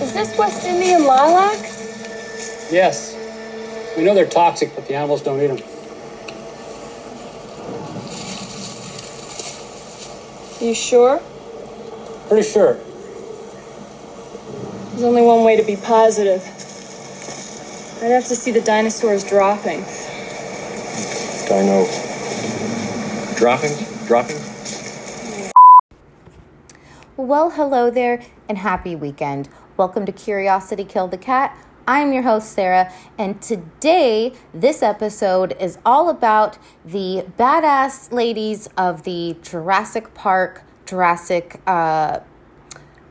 Is this West Indian lilac? Yes. We know they're toxic, but the animals don't eat them. You sure? Pretty sure. There's only one way to be positive. I'd have to see the dinosaurs dropping. Dino. Dropping? Dropping? Well, hello there and happy weekend. Welcome to Curiosity Killed the Cat. I'm your host, Sarah, and today this episode is all about the badass ladies of the Jurassic Park, Jurassic, uh,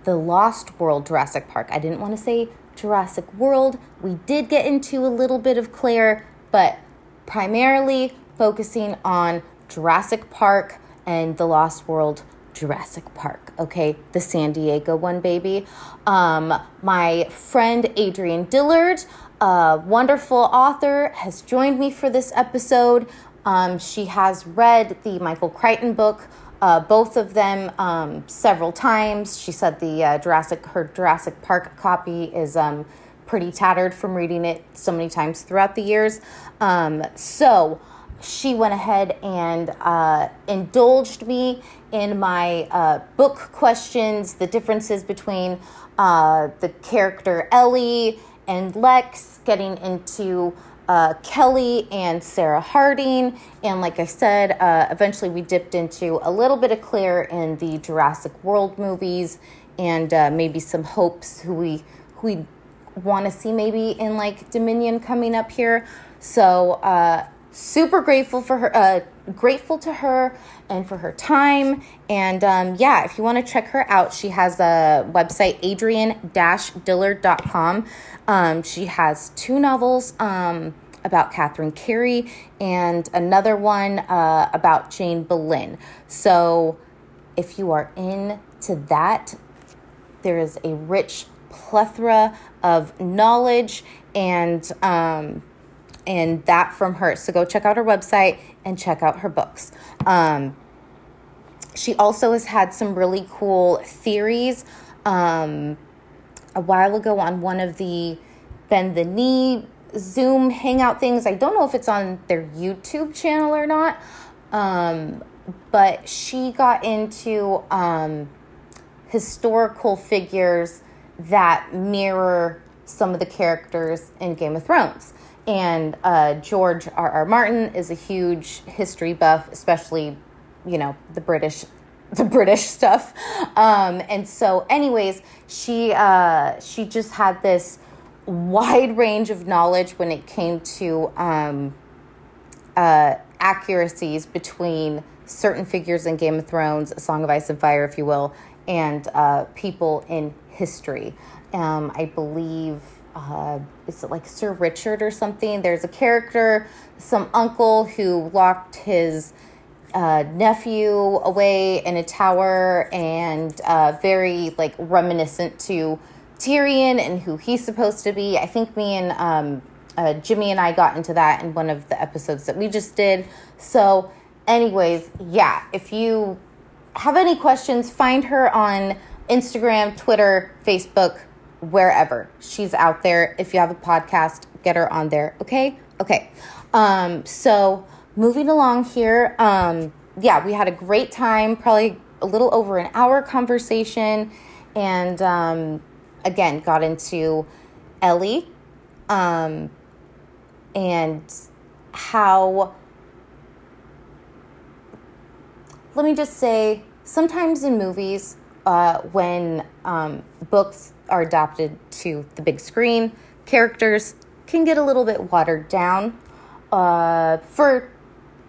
the Lost World Jurassic Park. I didn't want to say Jurassic World. We did get into a little bit of Claire, but primarily focusing on Jurassic Park and the Lost World Jurassic Park, okay? The San Diego one, baby. Um, my friend Adrienne Dillard, a wonderful author, has joined me for this episode. Um, she has read the Michael Crichton book, uh, both of them um, several times. She said the uh, Jurassic her Jurassic Park copy is um, pretty tattered from reading it so many times throughout the years. Um, so she went ahead and uh, indulged me in my uh, book questions, the differences between uh, the character Ellie and Lex, getting into uh, Kelly and Sarah Harding. And like I said, uh, eventually we dipped into a little bit of Claire in the Jurassic World movies and uh, maybe some hopes who we, who we want to see maybe in like Dominion coming up here. So, super grateful for her uh, grateful to her and for her time. And um, yeah if you want to check her out she has a website adrienne-dillard.com um, she has two novels um, about catherine carey and another one uh, about jane boleyn. So if you are into that there is a rich plethora of knowledge and um, and that from her. So go check out her website and check out her books. Um, she also has had some really cool theories. Um, a while ago on one of the Bend the Knee Zoom hangout things. I don't know if it's on their YouTube channel or not. Um, but she got into um, historical figures that mirror some of the characters in Game of Thrones. And uh, George R. R. Martin is a huge history buff, especially, you know, the British, the British stuff. Um, and so, anyways, she uh, she just had this wide range of knowledge when it came to um, uh, accuracies between certain figures in Game of Thrones, A Song of Ice and Fire, if you will, and uh, people in history. Um, I believe uh, is it like Sir Richard or something? There's a character, some uncle who locked his uh, nephew away in a tower and uh, very like reminiscent to Tyrion and who he's supposed to be. I think me and um, uh, Jimmy and I got into that in one of the episodes that we just did. So, anyways, yeah, if you have any questions, find her on Instagram, Twitter, Facebook wherever she's out there. If you have a podcast, get her on there. Okay. Okay. Um, so moving along here. Um, yeah, we had a great time, probably a little over an hour conversation. And um, again, got into Ellie um, and how, let me just say, sometimes in movies, uh, when um, books are adapted to the big screen, characters can get a little bit watered down uh, for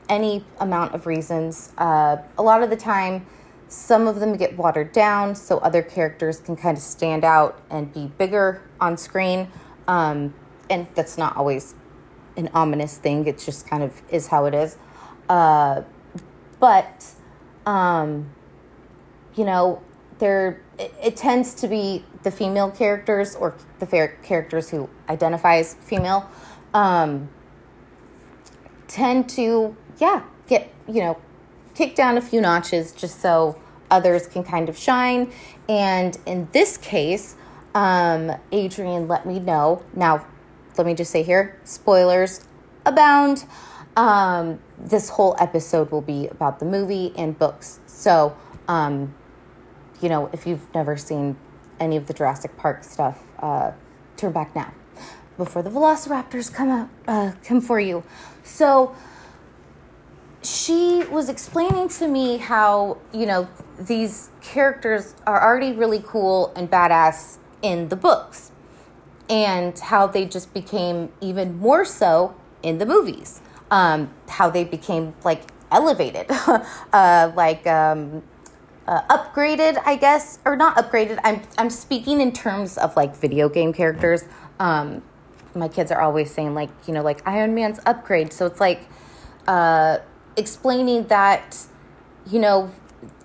any amount of reasons. Uh, a lot of the time, some of them get watered down so other characters can kind of stand out and be bigger on screen. Um, and that's not always an ominous thing, it just kind of is how it is. Uh, but, um, you know, there it, it, tends to be the female characters or the characters who identify as female um, tend to yeah get you know kick down a few notches just so others can kind of shine and in this case um, Adrienne let me know. Now, let me just say here spoilers abound. Um, this whole episode will be about the movie and books. So, um, you know, if you've never seen any of the Jurassic Park stuff, uh, turn back now before the Velociraptors come out, uh, come for you. So, she was explaining to me how, you know, these characters are already really cool and badass in the books, and how they just became even more so in the movies. Um, how they became like elevated, uh, like um, uh, upgraded, I guess, or not upgraded. I'm I'm speaking in terms of like video game characters. Um, my kids are always saying like you know like Iron Man's upgrade, so it's like uh, explaining that you know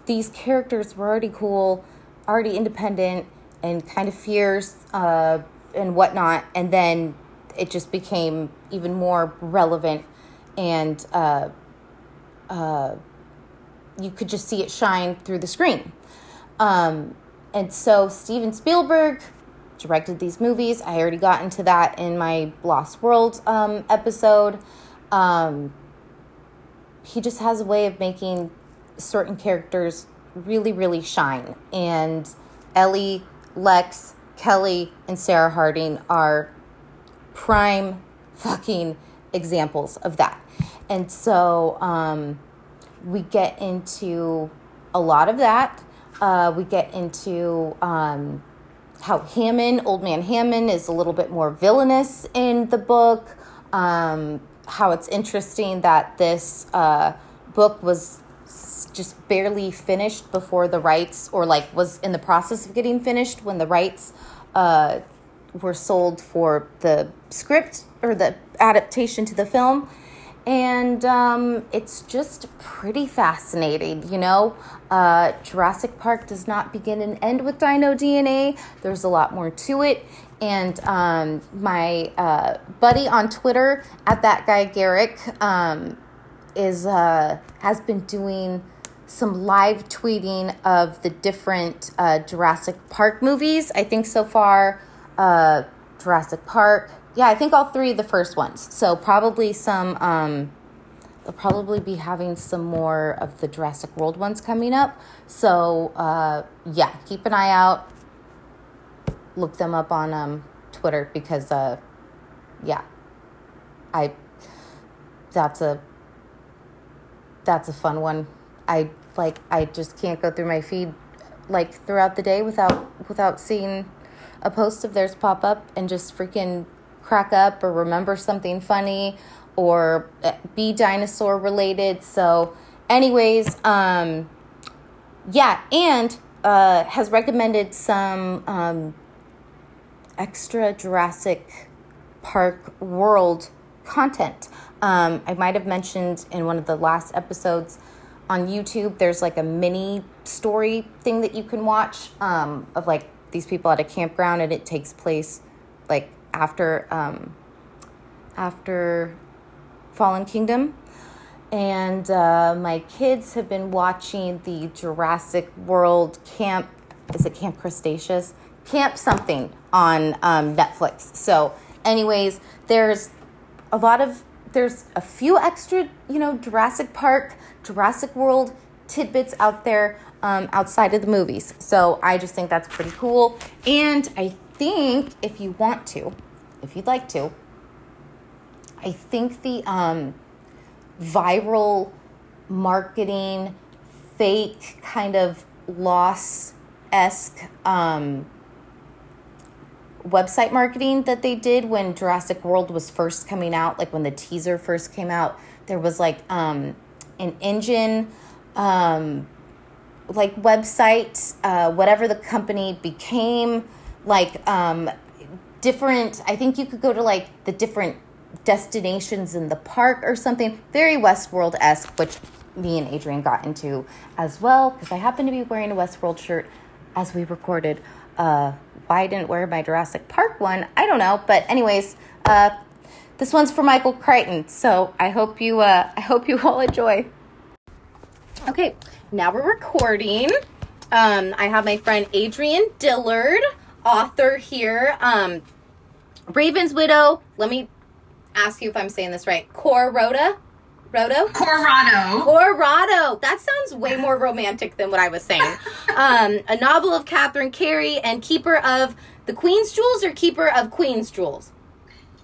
these characters were already cool, already independent, and kind of fierce uh, and whatnot, and then it just became even more relevant and uh, uh, you could just see it shine through the screen. Um, and so Steven Spielberg directed these movies. I already got into that in my Lost World um, episode. Um, he just has a way of making certain characters really, really shine. And Ellie, Lex, Kelly, and Sarah Harding are prime fucking examples of that. And so um, we get into a lot of that. Uh, we get into um, how Hammond, Old Man Hammond, is a little bit more villainous in the book. Um, how it's interesting that this uh, book was just barely finished before the rights, or like was in the process of getting finished when the rights uh, were sold for the script or the adaptation to the film. And um, it's just pretty fascinating, you know. Uh, Jurassic Park does not begin and end with dino DNA. There's a lot more to it. And um, my uh, buddy on Twitter, at that guy Garrick, um, is uh, has been doing some live tweeting of the different uh, Jurassic Park movies. I think so far, uh, Jurassic Park, yeah, I think all three of the first ones. So probably some. Um, they'll probably be having some more of the Jurassic World ones coming up. So uh, yeah, keep an eye out. Look them up on um, Twitter because uh, yeah, I that's a that's a fun one. I like I just can't go through my feed like throughout the day without without seeing a post of theirs pop up and just freaking crack up or remember something funny or uh, be dinosaur related. So, anyways, um, yeah, and uh, has recommended some um, extra Jurassic Park World content. Um, I might have mentioned in one of the last episodes on YouTube, there's like a mini story thing that you can watch um, of like these people at a campground, and it takes place like after um, after Fallen Kingdom. And uh, my kids have been watching the Jurassic World Camp. Is it Camp Cretaceous? Camp something on um, Netflix. So, anyways, there's a lot of there's a few extra, you know, Jurassic Park, Jurassic World tidbits out there um, outside of the movies. So I just think that's pretty cool. And I think if you want to, if you'd like to, I think the um, viral marketing, fake kind of Lost esque um, website marketing that they did when Jurassic World was first coming out, like when the teaser first came out, there was like um, an InGen, um, like website, uh, whatever the company became, like um, different. I think you could go to like the different destinations in the park or something, very Westworld esque, which me and Adrienne got into as well because I happen to be wearing a Westworld shirt as we recorded. Uh, why I didn't wear my Jurassic Park one, I don't know. But anyways, uh, this one's for Michael Crichton, so I hope you uh, I hope you all enjoy. Okay, now we're recording. Um, I have my friend Adrienne Dillard author here. Um, Raven's Widow. Let me ask you if I'm saying this right. Cor Rhoda. Roto? Corrado. Corrado. That sounds way more romantic than what I was saying. um, a novel of Catherine Carey and Keeper of the Queen's Jewels or Keeper of Queen's Jewels?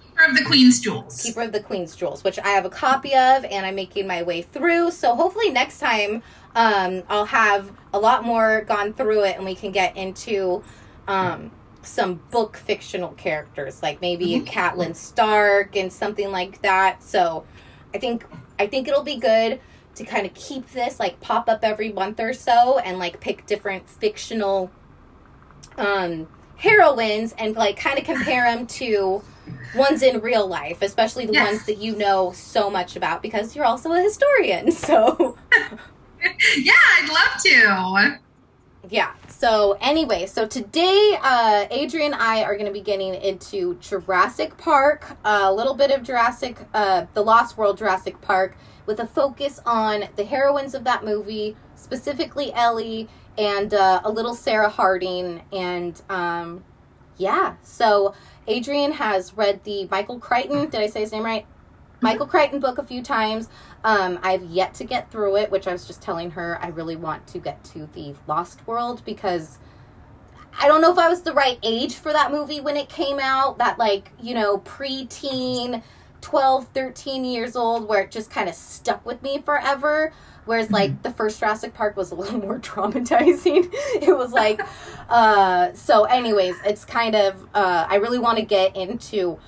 Keeper of the Queen's Jewels. Keeper of the Queen's Jewels, which I have a copy of and I'm making my way through. So hopefully next time um, I'll have a lot more gone through it and we can get into um, some book fictional characters, like maybe mm-hmm. Catelyn Stark and something like that. So I think I think it'll be good to kind of keep this like pop up every month or so and like pick different fictional um heroines and like kind of compare them to ones in real life, especially the yes. ones that you know so much about because you're also a historian. So Yeah, I'd love to. Yeah. So anyway, so today uh Adrienne and I are going to be getting into Jurassic Park, a little bit of Jurassic uh The Lost World Jurassic Park with a focus on the heroines of that movie, specifically Ellie and uh, a little Sarah Harding and um yeah. So Adrienne has read the Michael Crichton, did I say his name right? Michael Crichton book a few times. Um, I've yet to get through it, which I was just telling her I really want to get to the Lost World because I don't know if I was the right age for that movie when it came out. That, like, you know, preteen, 12, 13 years old, where it just kind of stuck with me forever. Whereas, mm-hmm. like, the first Jurassic Park was a little more traumatizing. it was like, uh, so, anyways, it's kind of, uh, I really want to get into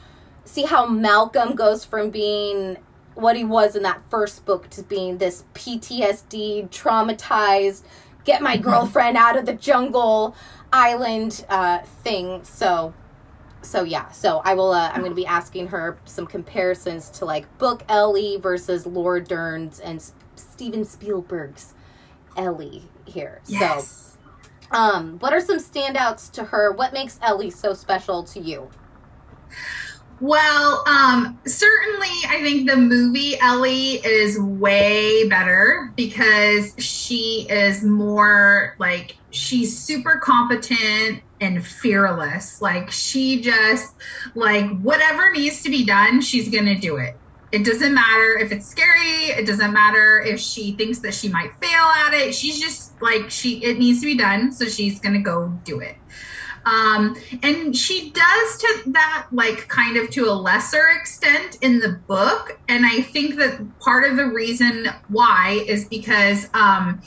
see how Malcolm goes from being what he was in that first book to being this PTSD, traumatized, get my mm-hmm. girlfriend out of the jungle island uh, thing. So, so yeah. So I will. Uh, I'm going to be asking her some comparisons to like book Ellie versus Laura Dern's and Steven Spielberg's Ellie here. Yes. So, um, what are some standouts to her? What makes Ellie so special to you? Well, um, certainly, I think the movie Ellie is way better because she is more like she's super competent and fearless. Like she just like whatever needs to be done, she's gonna do it. It doesn't matter if it's scary. It doesn't matter if she thinks that she might fail at it. She's just like she. It needs to be done, so she's gonna go do it. Um, and she does to that like kind of to a lesser extent in the book. And I think that part of the reason why is because, um,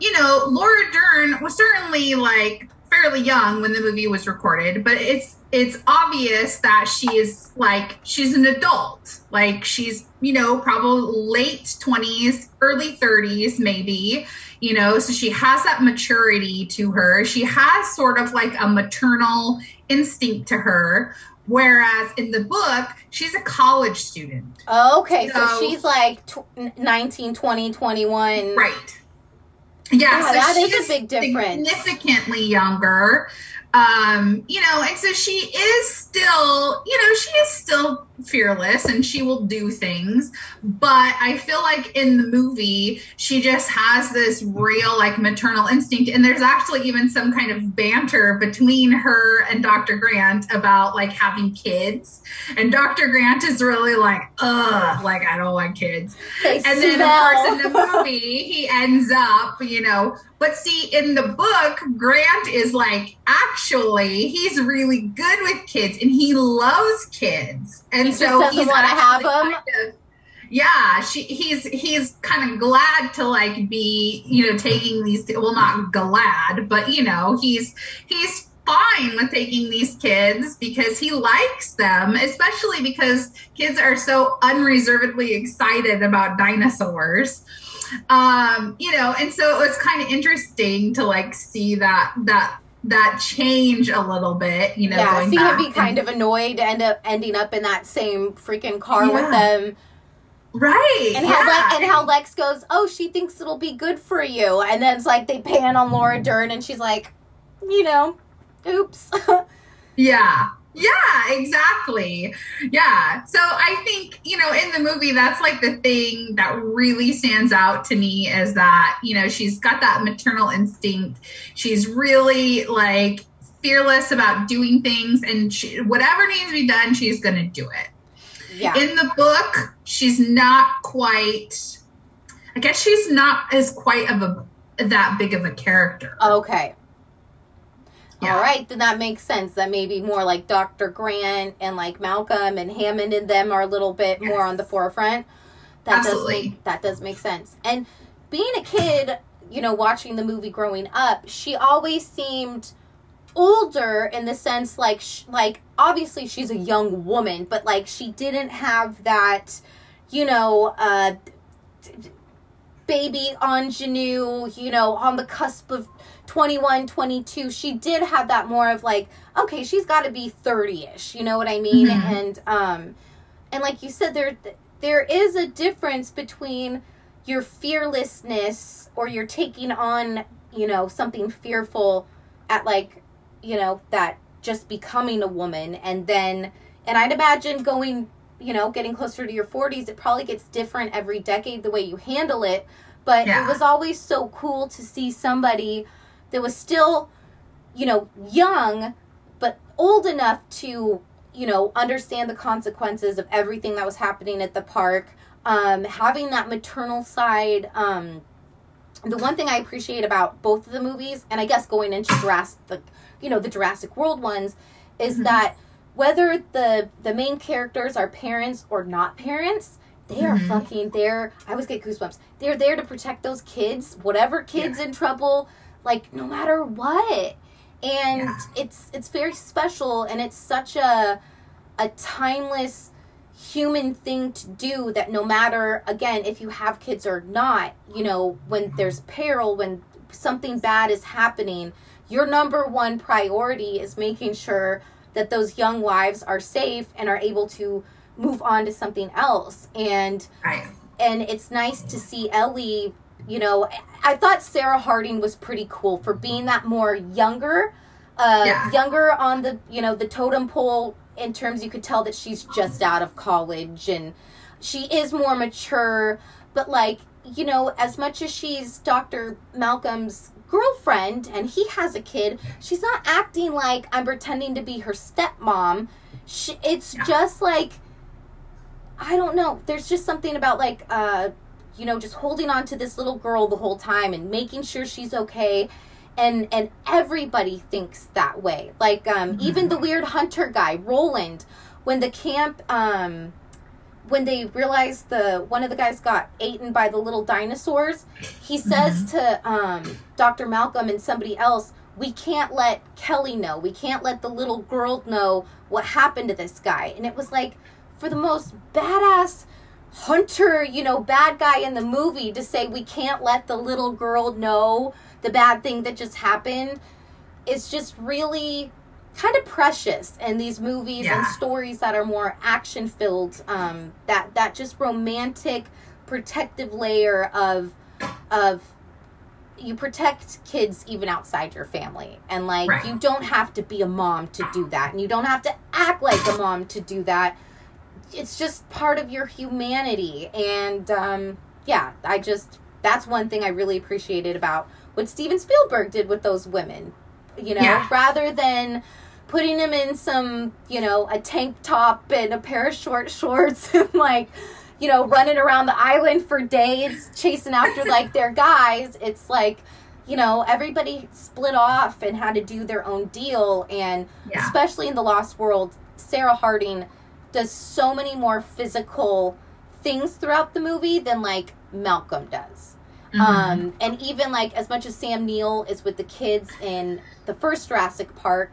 you know, Laura Dern was certainly like fairly young when the movie was recorded, but it's it's obvious that she is like she's an adult. Like she's, you know, probably late 20s, early 30s maybe you know so she has that maturity to her. She has sort of like a maternal instinct to her. Whereas in the book she's a college student. Okay so, so she's like tw- 19 20 21 right. Yeah, yeah so that is a big difference. significantly younger. Um, you know, and so she is still, you know, she is still fearless and she will do things. But I feel like in the movie, she just has this real, like, maternal instinct. And there's actually even some kind of banter between her and Dr. Grant about, like, having kids. And Dr. Grant is really like, ugh, like, I don't want kids. They and smell. then, of course, in the movie, he ends up, you know, but see, in the book, Grant is like, actually, he's really good with kids and he loves kids. And he so doesn't want to have. Kind of, yeah, she, he's he's kind of glad to like be, you know, taking these well not glad, but you know, he's he's fine with taking these kids because he likes them, especially because kids are so unreservedly excited about dinosaurs um, you know, and so it was kind of interesting to like see that that that change a little bit, you know. Yeah, see him be kind of annoyed to end up ending up in that same freaking car yeah. with them. Right. And how yeah. and how Lex goes, Oh, she thinks it'll be good for you and then it's like they pan on Laura Dern and she's like, you know, oops. yeah. Yeah, exactly. Yeah. So I think, you know, in the movie, that's like the thing that really stands out to me is that, you know, she's got that maternal instinct. She's really like fearless about doing things, and she, whatever needs to be done, she's going to do it. Yeah. In the book, she's not quite. I guess she's not as quite of a that big of a character. Okay. Yeah. All right, then that makes sense. That maybe more like Dr. Grant and like Malcolm and Hammond and them are a little bit more on the forefront. That Absolutely. does make that does make sense. And being a kid, you know, watching the movie growing up, she always seemed older in the sense like sh- like obviously she's a young woman, but like she didn't have that, you know, uh baby ingenue, you know, on the cusp of 21, 22. She did have that more of like, okay, she's got to be 30ish, you know what I mean? Mhm. And um and like you said there there is a difference between your fearlessness or you're taking on, you know, something fearful at like, you know, that just becoming a woman and then and I'd imagine going you know, getting closer to your 40s, it probably gets different every decade the way you handle it. But Yeah. it was always so cool to see somebody that was still, you know, young, but old enough to, you know, understand the consequences of everything that was happening at the park. Um, having that maternal side. Um, the one thing I appreciate about both of the movies, and I guess going into Jurassic, you know, the Jurassic World ones, is Mhm. that whether the the main characters are parents or not parents, they are Mhm. fucking there. I always get goosebumps. They're there to protect those kids, whatever kids in trouble, like no matter what. And Yeah. it's it's very special, and it's such a a timeless human thing to do that no matter again if you have kids or not you know when there's peril when something bad is happening your number one priority is making sure that those young lives are safe and are able to move on to something else and Right. and it's nice to see Ellie. You know, I thought Sarah Harding was pretty cool for being that more younger, uh, Yeah. younger on the you know the totem pole in terms you could tell that she's just out of college and she is more mature. But like you know, as much as she's Doctor Malcolm's girlfriend and he has a kid, she's not acting like I'm pretending to be her stepmom. She, it's Yeah. just like I don't know. There's just something about like uh you know just holding on to this little girl the whole time and making sure she's okay and and everybody thinks that way. Like um even the weird hunter guy, Roland, when the camp um when they realized the one of the guys got eaten by the little dinosaurs, he says to um Dr. Malcolm and somebody else, we can't let Kelly know. We can't let the little girl know what happened to this guy. And it was like for the most badass hunter, you know, bad guy in the movie to say we can't let the little girl know the bad thing that just happened. It's just really kind of precious in these movies and stories that are more action filled. Um, that that just romantic, protective layer of of you protect kids even outside your family and like Right. you don't have to be a mom to do that and you don't have to act like a mom to do that it's just part of your humanity and um yeah i just that's one thing i really appreciated about what steven spielberg did with those women you know Yeah. rather than putting them in some you know a tank top and a pair of short shorts and like you know running around the island for days chasing after like their guys it's like you know everybody split off and had to do their own deal and Yeah. especially in the lost world sarah harding does so many more physical things throughout the movie than like malcolm does Mhm. um, and even like as much as Sam Neill is with the kids in the first Jurassic Park,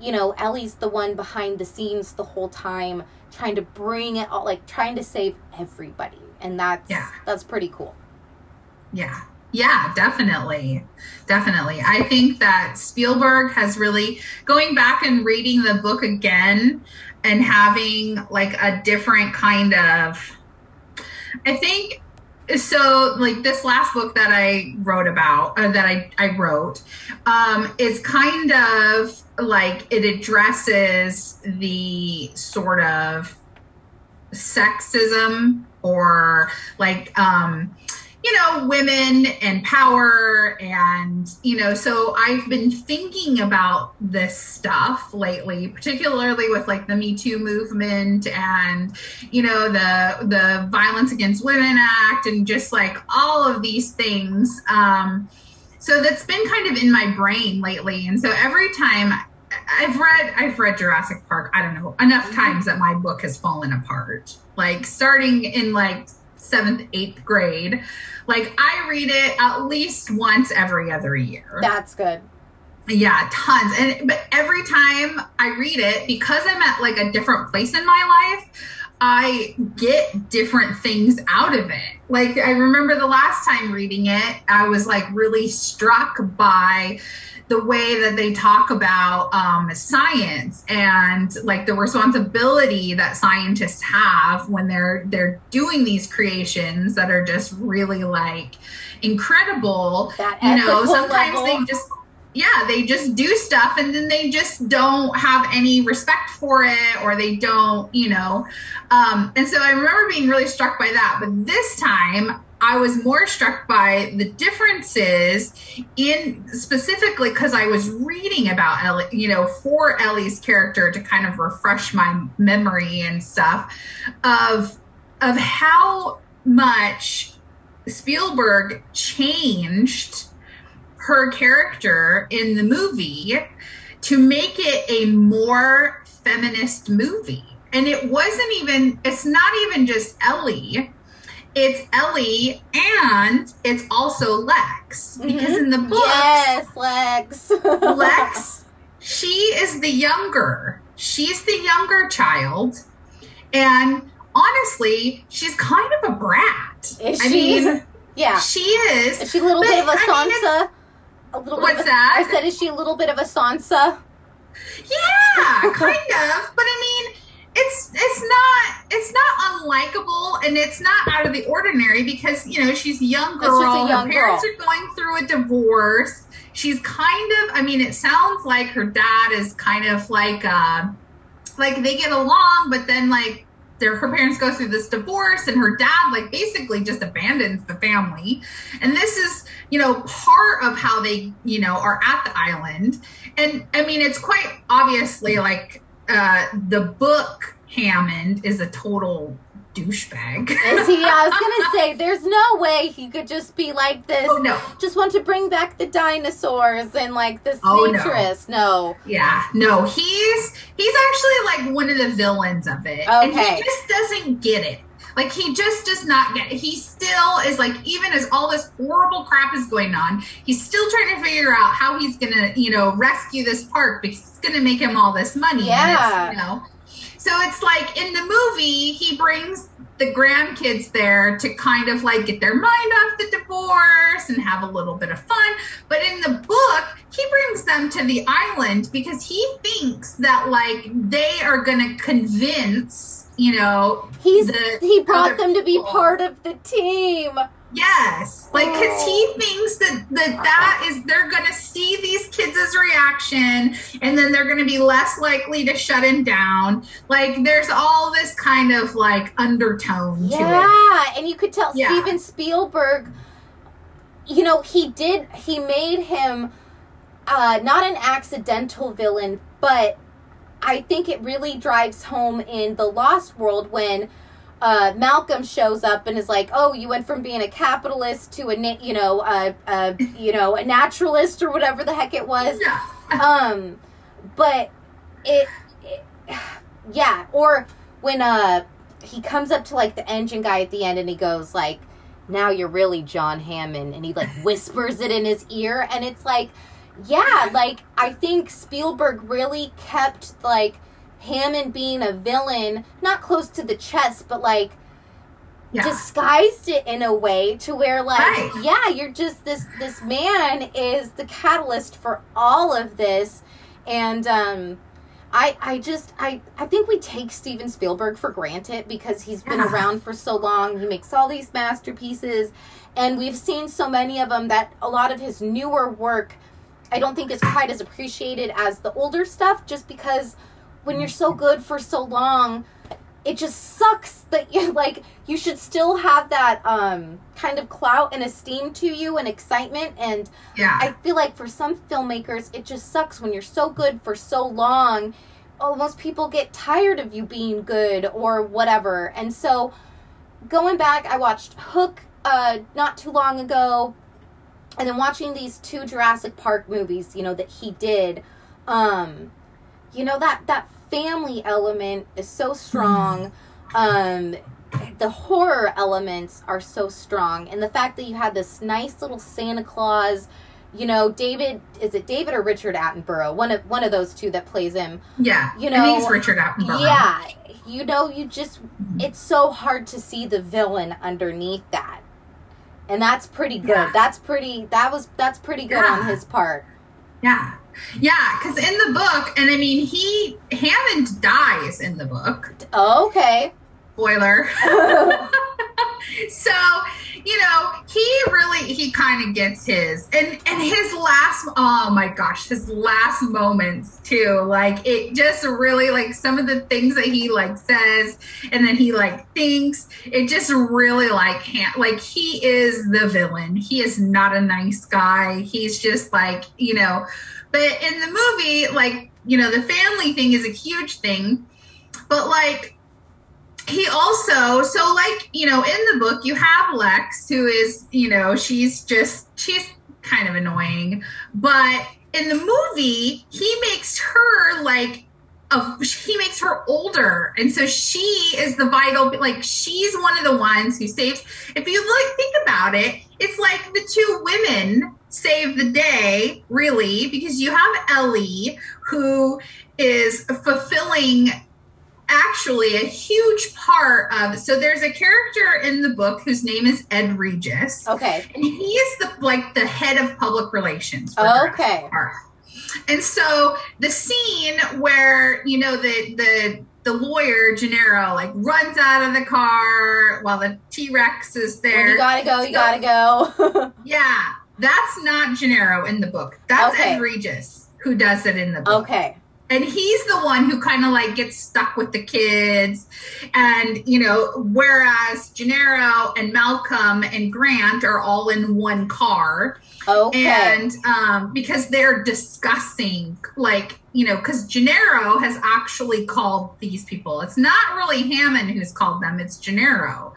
you know, Ellie's the one behind the scenes the whole time trying to bring it all like trying to save everybody. And that's Yeah. that's pretty cool. Yeah. Yeah, definitely. Definitely. I think that Spielberg has really going back and reading the book again and having like a different kind of I think so like this last book that I wrote about that I, I wrote um is kind of like it addresses the sort of sexism or like um you know, women and power. And, you know, so I've been thinking about this stuff lately, particularly with like the Me Too movement and, you know, the, the Violence Against Women Act and just like all of these things. Um, so that's been kind of in my brain lately. And so every time I've read I've read Jurassic Park, I don't know, enough times that my book has fallen apart. Like starting in like seventh, eighth grade. Like I read it at least once every other year. That's good. Yeah, tons. And but every time I read it, because I'm at like a different place in my life, I get different things out of it. Like I remember the last time reading it, I was like really struck by the way that they talk about um, science and like the responsibility that scientists have when they're they're doing these creations that are just really like incredible. You know, sometimes level. they just yeah, they just do stuff and then they just don't have any respect for it or they don't, you know. Um, and so I remember being really struck by that. But this time I was more struck by the differences in specifically because I was reading about Ellie, you know, for Ellie's character to kind of refresh my memory and stuff of of how much Spielberg changed her character in the movie to make it a more feminist movie. And it wasn't even, it's not even just Ellie. It's Ellie and it's also Lex. Because in the mm-hmm. book, Yes, Lex. Lex, she is the younger. She's the younger child. And honestly, she's kind of a brat. Is I she? mean, yeah. she is. Is she a little bit of a mean, it's- Sansa? A little What's a- that? I said, is she a little bit of a Sansa? Yeah, kind of. But I mean, it's it's not it's not unlikable and it's not out of the ordinary because you know she's a young just a girl. young her parents girl. are going through a divorce. She's kind of. I mean, it sounds like her dad is kind of like uh like they get along, but then like. Their, her parents go through this divorce and her dad like basically just abandons the family and this is you know part of how they you know are at the island and i mean it's quite obviously like uh the book hammond is a total douchebag Is he? I was gonna say, there's no way he could just be like this. oh no Just want to bring back the dinosaurs and like this Oh, no. naturist. No. yeah no he's he's actually like one of the villains of it and he just doesn't get it like he just does not get it. He still is like even as all this horrible crap is going on, he's still trying to figure out how he's gonna, you know, rescue this park because it's gonna make him all this money. Yeah. you know. So it's like in the movie, he brings the grandkids there to kind of like get their mind off the divorce and have a little bit of fun. But in the book, he brings them to the island because he thinks that like they are gonna convince, you know, He's the he brought them to be part of the team. Yes, like because Oh. he thinks that that that is they're gonna see these kids' reaction, and then they're gonna be less likely to shut him down. Like there's all this kind of like undertone to it. Yeah, and you could tell Yeah. Steven Spielberg. You know, he did. He made him uh, not an accidental villain, but I think it really drives home in the Lost World when uh, Malcolm shows up and is like, "Oh, you went from being a capitalist to a you know a, a you know a naturalist or whatever the heck it was." Um but it, it yeah or when uh he comes up to like the InGen guy at the end and he goes like now you're really john hammond and he like whispers it in his ear and it's like yeah like i think spielberg really kept like hammond being a villain not close to the chest but like Yeah. disguised it in a way to where like Right. yeah you're just this this man is the catalyst for all of this and um I, I just I, I think we take Steven Spielberg for granted because he's been Yeah. around for so long. He makes all these masterpieces, and we've seen so many of them that a lot of his newer work I don't think is quite as appreciated as the older stuff. Just because when you're so good for so long, it just sucks that you like you should still have that um kind of clout and esteem to you and excitement and Yeah. I feel like for some filmmakers, it just sucks when you're so good for so long. Almost people get tired of you being good or whatever. And so, going back, I watched Hook uh, not too long ago, and then watching these two Jurassic Park movies, you know, that he did. Um, you know that that family element is so strong. Um, the horror elements are so strong and the fact that you had this nice little santa claus you know david is it david or richard attenborough one of one of those two that plays him yeah. you know, he's Richard Attenborough. yeah you know you just it's so hard to see the villain underneath that and that's pretty good Yeah. that's pretty that was that's pretty good on his part Yeah. Yeah, because in the book, and I mean, he, Hammond dies in the book. okay Spoiler. so, you know, he really, he kind of gets his, and, and his last, oh my gosh, his last moments too. Like, it just really, like, some of the things that he, like, says, and then he, like, thinks, it just really, like, ha- like, he is the villain. He is not a nice guy. He's just, like, you know, but in the movie, like, you know, the family thing is a huge thing. But like he also so like, you know, in the book you have Lex who is, you know, she's just she's kind of annoying. But in the movie, he makes her like a, he makes her older and so she is the vital like she's one of the ones who saves if you like think about it it's like the two women save the day really because you have ellie who is fulfilling actually a huge part of so there's a character in the book whose name is ed regis. Okay. And he is the like the head of public relations okay. And so the scene where you know the the the lawyer Gennaro like runs out of the car while the T Rex is there. you gotta go you gotta go. Yeah, that's not Gennaro in the book. That's Okay. Ed Regis who does it in the book. Okay and he's the one who kind of like gets stuck with the kids. And you know whereas gennaro and malcolm and grant are all in one car. Okay. And um because they're discussing like you know because gennaro has actually called these people. It's not really hammond who's called them it's gennaro.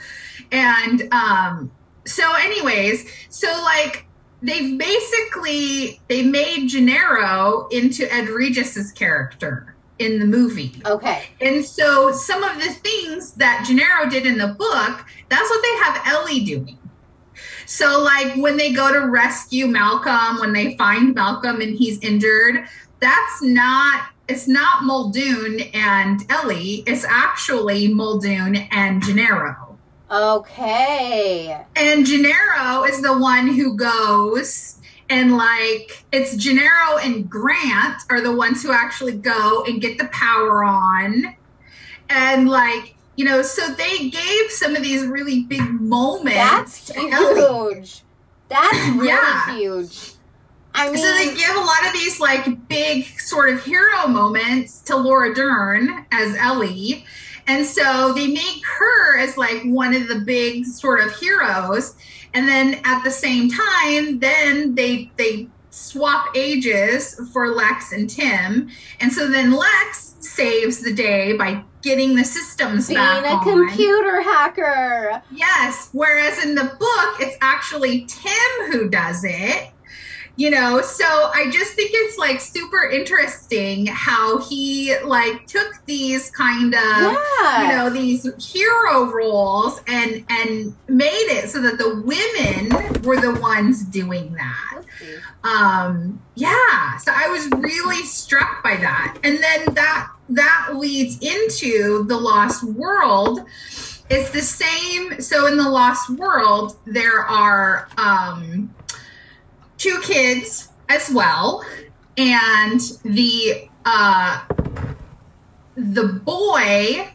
And um so anyways so like they've basically they made Gennaro into Ed Regis's character in the movie. okay And so some of the things that Gennaro did in the book, that's what they have Ellie doing. So like when they go to rescue Malcolm, when they find Malcolm and he's injured, that's not it's not Muldoon and Ellie, it's actually Muldoon and Gennaro. Okay And Gennaro is the one who goes and like it's Gennaro and Grant are the ones who actually go and get the power on. And like, you know, so they gave some of these really big moments. That's huge. That's really Yeah. huge. I mean, So they give a lot of these like big sort of hero moments to Laura Dern as Ellie. And so they make her as like one of the big sort of heroes. And then at the same time, then they they swap ages for Lex and Tim. And so then Lex saves the day by getting the systems back. being back a on. computer hacker. Yes. Whereas in the book, it's actually Tim who does it. You know, so I just think it's like super interesting how he like took these kind of yeah. you know these hero roles and and made it so that the women were the ones doing that. Um yeah. So i was really struck by that. And then that that leads into the lost world. It's the same so in the lost world there are um two kids as well and the uh the boy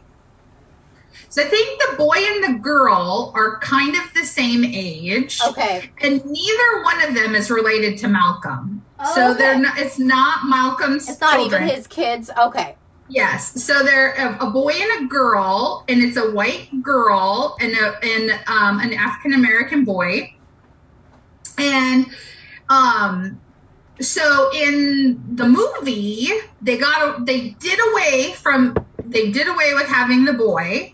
so i think the boy and the girl are kind of the same age Okay. and neither one of them is related to Malcolm. Oh, so okay. they're not. It's not Malcolm's. It's not children. even his kids. Okay. Yes. So they're a, a boy and a girl, and it's a white girl and a and um, an African American boy. And um, so in the movie, they got they did away from they did away with having the boy,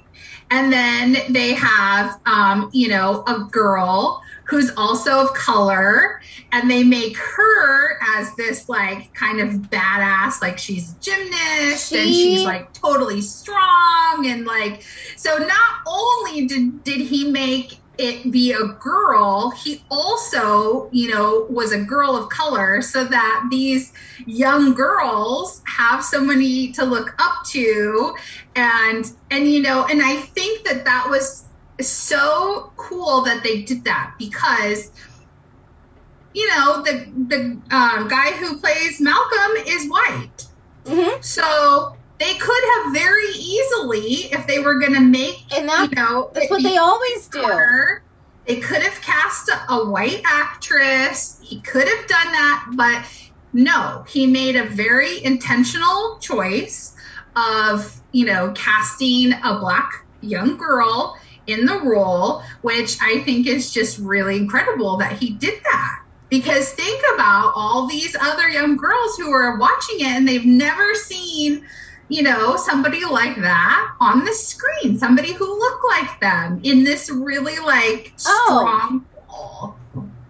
and then they have um, you know a girl who's also of color. And they make her as this like kind of badass like she's a gymnast and she's like totally strong and like so not only did did he make it be a girl he also you know was a girl of color so that these young girls have somebody to look up to and and you know and i think that that was so cool that they did that because you know the the um, guy who plays malcolm is white Mhm. so they could have very easily if they were going to make And that, you know that's what they always do. they could have cast a, a white actress he could have done that but no he made a very intentional choice of you know casting a black young girl in the role which i think is just really incredible that he did that because think about all these other young girls who are watching it and they've never seen you know somebody like that on the screen somebody who looked like them in this really like Oh. strong role.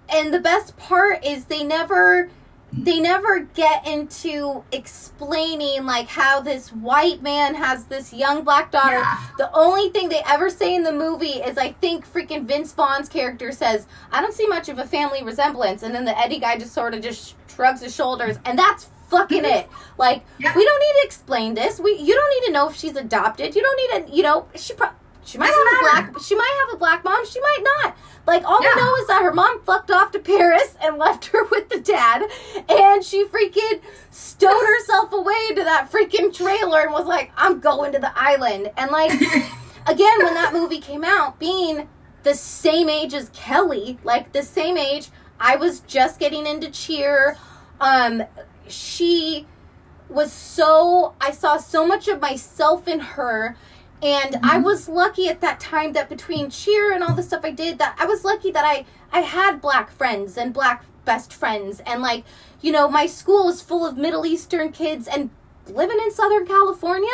and the best part is they never they never get into explaining like how this white man has this young black daughter Yeah. the only thing they ever say in the movie is i think freaking vince vaughn's character says i don't see much of a family resemblance and then the eddie guy just sort of just shrugs his shoulders and that's fucking it like Yeah. we don't need to explain this we you don't need to know if she's adopted you don't need to you know she pro- she might Doesn't have a black she might have a black mom she might not like all Yeah. we know is that her mom fucked off to Paris and left her with the dad, and she freaking stowed herself away into that freaking trailer and was like, "I'm going to the island." And like, again, when that movie came out, being the same age as Kelly, like the same age, I was just getting into cheer. Um, she was so I saw so much of myself in her and I mm-hmm. was lucky at that time that between cheer and all the stuff I did that I was lucky that I I had black friends and black best friends and like you know my school was full of Middle Eastern kids and living in Southern California.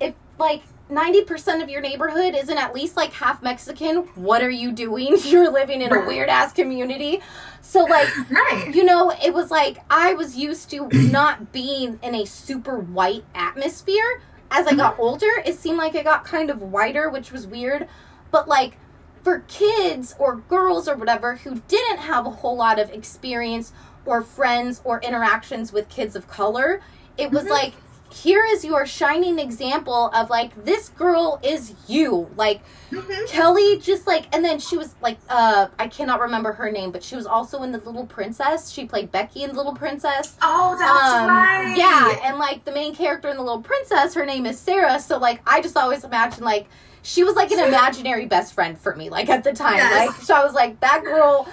If like 90% of your neighborhood isn't at least like half Mexican what are you doing you're living in a weird ass community so like right you know, it was like I was used to not being in a super white atmosphere. As I got older, it seemed like I got kind of whiter, which was weird. But like for kids or girls or whatever who didn't have a whole lot of experience or friends or interactions with kids of color, it was Mhm. like here is your shining example of like this girl is you. Like Mhm. Kelly just like and then she was like uh I cannot remember her name, but she was also in the Little Princess. She played Becky in the Little Princess. oh that's um right yeah, and like the main character in the Little Princess, her name is Sarah, so like I just always imagined like she was like an imaginary best friend for me like at the time. Yes. Like so I was like that girl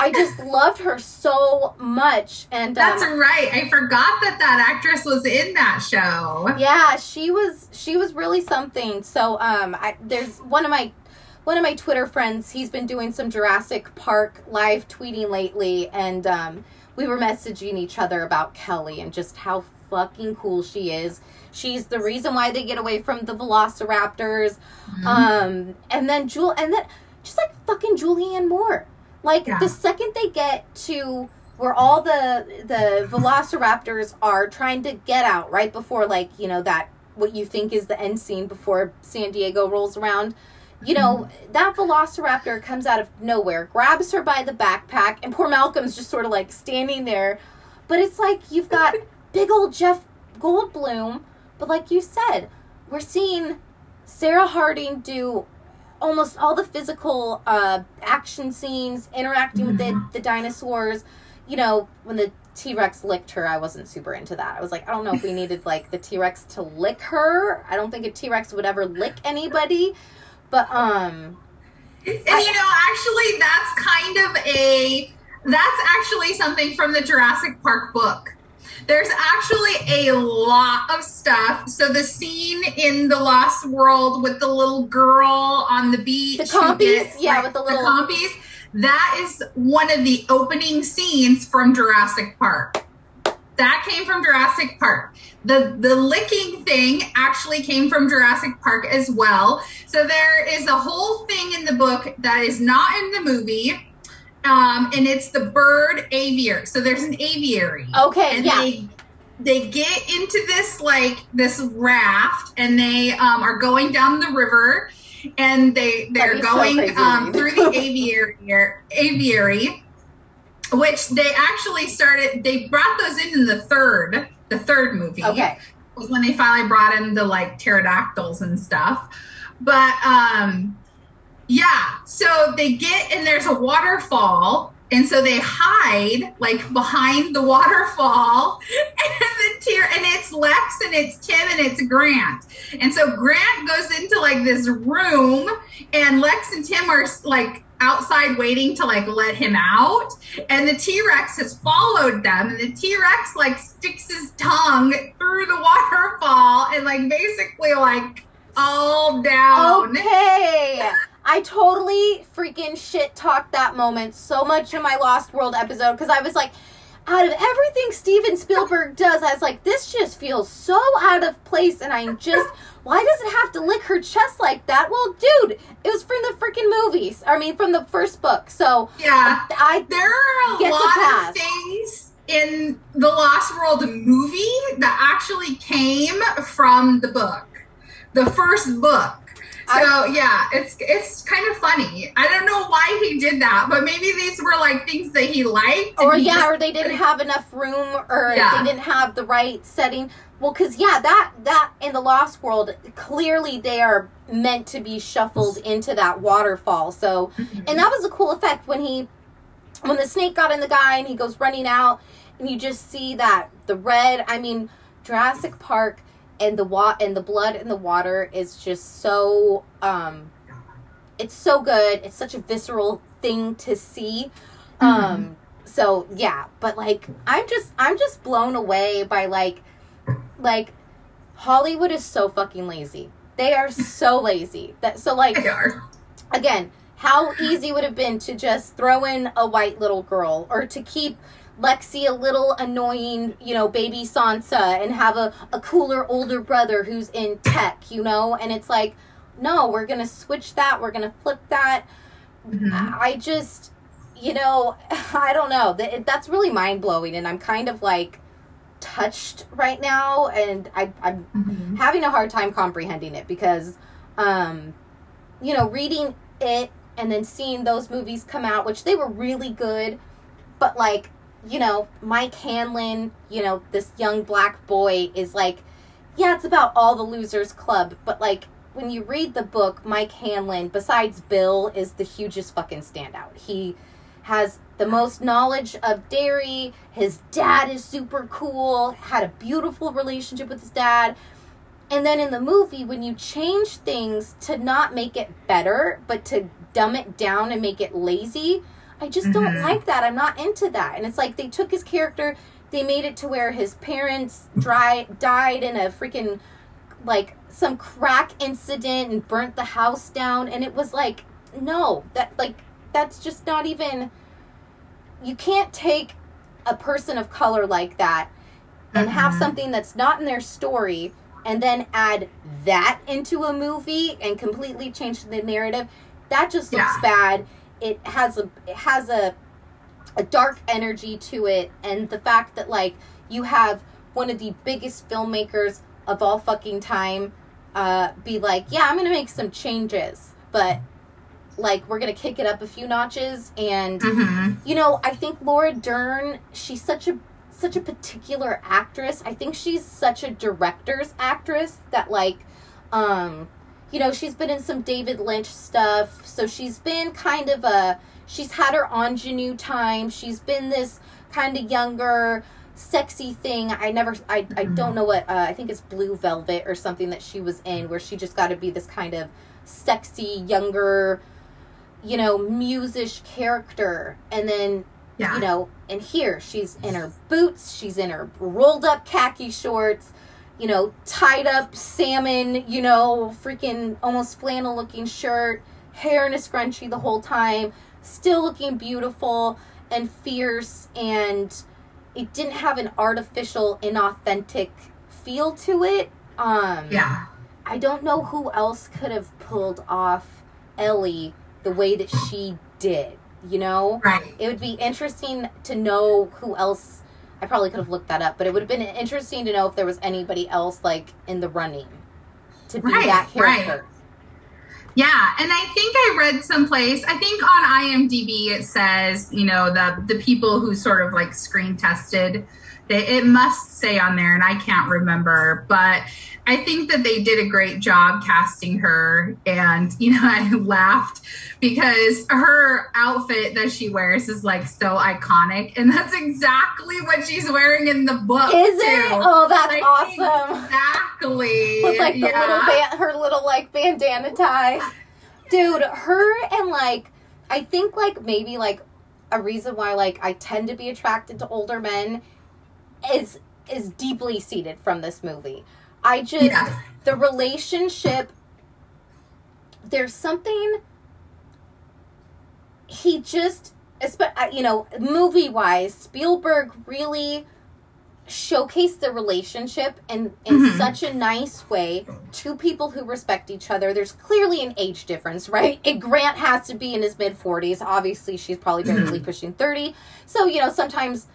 I just loved her so much and that's um, right. I forgot that that actress was in that show. Yeah she was she was really something. So um I, there's one of my one of my twitter friends he's been doing some jurassic park live tweeting lately and um we were messaging each other about kelly and just how fucking cool she is. She's the reason why they get away from the velociraptors. Um and then jewel and then just like fucking julianne moore like Yeah. the second they get to where all the the velociraptors are trying to get out right before like you know that what you think is the end scene before san diego rolls around you know mm-hmm. that velociraptor comes out of nowhere grabs her by the backpack and poor malcolm's just sort of like standing there but it's like you've got big old jeff goldblum but like you said we're seeing sarah harding do almost all the physical uh, action scenes interacting with the, the dinosaurs you know when the t-rex licked her i wasn't super into that. I was like i don't know if we needed like the t-rex to lick her. I don't think a t-rex would ever lick anybody. But um And you know, actually, that's kind of a that's actually something from the Jurassic Park book There's actually a lot of stuff. So the scene in the Lost World with the little girl on the beach, The compies? gets, Yeah, like, with the little- compies. That is one of the opening scenes from Jurassic Park. That came from Jurassic Park. The the licking thing actually came from Jurassic Park as well. So there is a whole thing in the book that is not in the movie. Um, and it's the bird aviary. So there's an aviary. Okay, And yeah. they they get into this like this raft and they um, are going down the river and they they're That'd so going um, through the aviary aviary which they actually started they brought those in in the third the third movie Okay. was when they finally brought in the like pterodactyls and stuff but um yeah so they get and there's a waterfall and so they hide like behind the waterfall and the tier and it's lex and it's tim and it's grant and so grant goes into like this room and lex and tim are like outside waiting to like let him out and the t-rex has followed them and the t-rex like sticks his tongue through the waterfall and like basically like all down Okay. I totally freaking shit talked that moment so much in my Lost World episode because I was like, out of everything Steven Spielberg does, I was like, this just feels so out of place. And I'm just, why does it have to lick her chest like that? Well, dude, it was from the freaking movies. I mean, from the first book. So yeah I, there are a lot of things in the Lost World movie that actually came from the book, the first book. So yeah, it's it's kind of funny. I don't know why he did that, but maybe these were like things that he liked. or he yeah, just- or they didn't have enough room, or Yeah. they didn't have the right setting. Well, because yeah, that that in the Lost World, clearly they are meant to be shuffled into that waterfall. So, mm-hmm. and that was a cool effect when he, when the snake got in the guy and he goes running out, and you just see that the red. I mean, Jurassic Park and the wa- and the blood and the water is just so um, it's so good. It's such a visceral thing to see. Um so yeah, but like I'm just I'm just blown away by like like Hollywood is so fucking lazy. They are so lazy. That so like They are. again, how easy would it have been to just throw in a white little girl or to keep Lexi a little annoying, you know, baby Sansa and have a, a cooler older brother who's in tech, you know? And it's like, no, we're going to switch that. We're going to flip that. Mhm. I just, you know, I don't know. That That's really mind blowing. And I'm kind of like touched right now. And I, I'm Mhm. having a hard time comprehending it because um you know reading it and then seeing those movies come out which they were really good but like you know mike hanlon you know this young black boy is like yeah it's about all the losers club but like when you read the book mike hanlon besides bill is the hugest fucking standout he has the most knowledge of Derry. His dad is super cool, had a beautiful relationship with his dad. And then in the movie, when you change things to not make it better, but to dumb it down and make it lazy, I just don't Mhm. like that. I'm not into that. And it's like they took his character, they made it to where his parents dry, died in a freaking, like, some crack incident and burnt the house down. And it was like, no, that, like, that's just not even you can't take a person of color like that and have Mhm. something that's not in their story and then add that into a movie and completely change the narrative that just looks Yeah. bad it has a it has a a dark energy to it and the fact that like you have one of the biggest filmmakers of all fucking time uh be like yeah i'm gonna make some changes but like we're gonna kick it up a few notches and Mhm. you know i think laura dern she's such a such a particular actress i think she's such a director's actress that like um you know she's been in some david lynch stuff. So she's been kind of a she's had her ingenue time. She's been this kind of younger sexy thing. I never i, I don't know what uh, i think it's blue velvet or something that she was in where she just got to be this kind of sexy younger you know musish character. And then Yeah. you know, and here she's in her boots, she's in her rolled up khaki shorts, you know, tied up salmon, you know, freaking almost flannel looking shirt, hair in a scrunchie the whole time, still looking beautiful and fierce and it didn't have an artificial inauthentic feel to it. Um yeah. I don't know who else could have pulled off Ellie the way that she did, you know? Right. It would be interesting to know who else. I probably could have looked that up, but it would have been interesting to know if there was anybody else like in the running to be Right, that right. character. Yeah, and I think I read someplace. I think on IMDb it says, you know, the the people who sort of like screen tested. They, it must say on there, and I can't remember, but I think that they did a great job casting her. And you know, I laughed because her outfit that she wears is like so iconic, and that's exactly what she's wearing in the book. Is too. it? Oh, that's Like, awesome. Exactly. With like the Yeah. little band, her little like bandana tie. Dude, her and like I think like maybe like a reason why like I tend to be attracted to older men is is deeply seated from this movie. I just Yeah. the relationship there's something he just uh, you know movie wise spielberg really showcased the relationship in in Mhm. such a nice way two people who respect each other. There's clearly an age difference right? And grant has to be in his mid 40s obviously she's probably barely pushing 30 so you know sometimes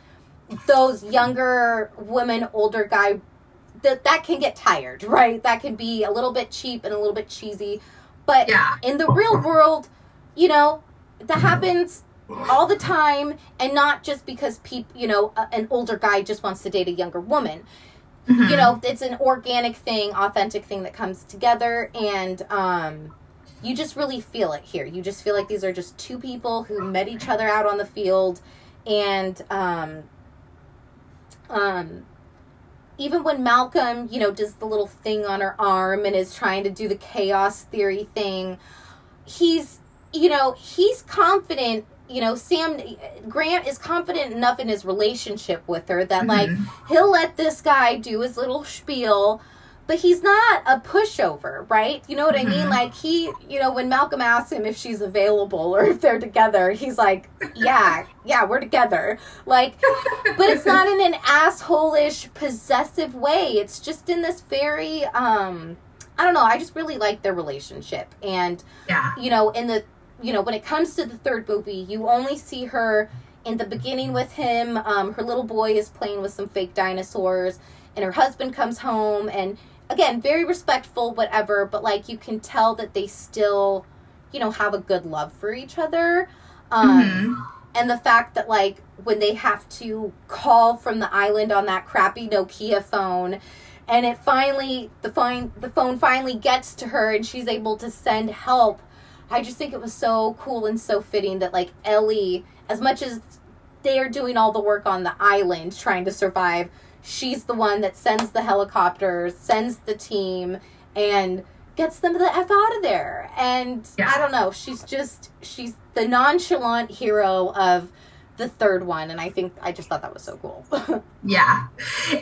those younger women older guy that that can get tired right? That can be a little bit cheap and a little bit cheesy. But Yeah. in the real world you know that happens all the time and not just because people you know a, an older guy just wants to date a younger woman. Mhm. you know it's an organic thing authentic thing that comes together and um you just really feel it here. You just feel like these are just two people who met each other out on the field and um um even when Malcolm, you know, does the little thing on her arm and is trying to do the chaos theory thing, he's, you know, he's confident. You know, Sam Grant is confident enough in his relationship with her that, like, mm-hmm. he'll let this guy do his little spiel, but he's not a pushover, right? You know what I mean? Mhm. Like, he, you know, when Malcolm asks him if she's available or if they're together, he's like, yeah, yeah, we're together. Like, but it's not in an asshole-ish possessive way it's just in this very um i don't know i just really like their relationship and yeah. you know in the you know when it comes to the third movie you only see her in the beginning with him um her little boy is playing with some fake dinosaurs and her husband comes home and again very respectful whatever but like you can tell that they still you know have a good love for each other um Mhm. and the fact that like when they have to call from the island on that crappy Nokia phone and it finally the phone the phone finally gets to her and she's able to send help I just think it was so cool and so fitting that like Ellie as much as they are doing all the work on the island trying to survive she's the one that sends the helicopters sends the team and gets them the f out of there and Yeah. i don't know she's just she's the nonchalant hero of the third one and i think i just thought that was so cool Yeah.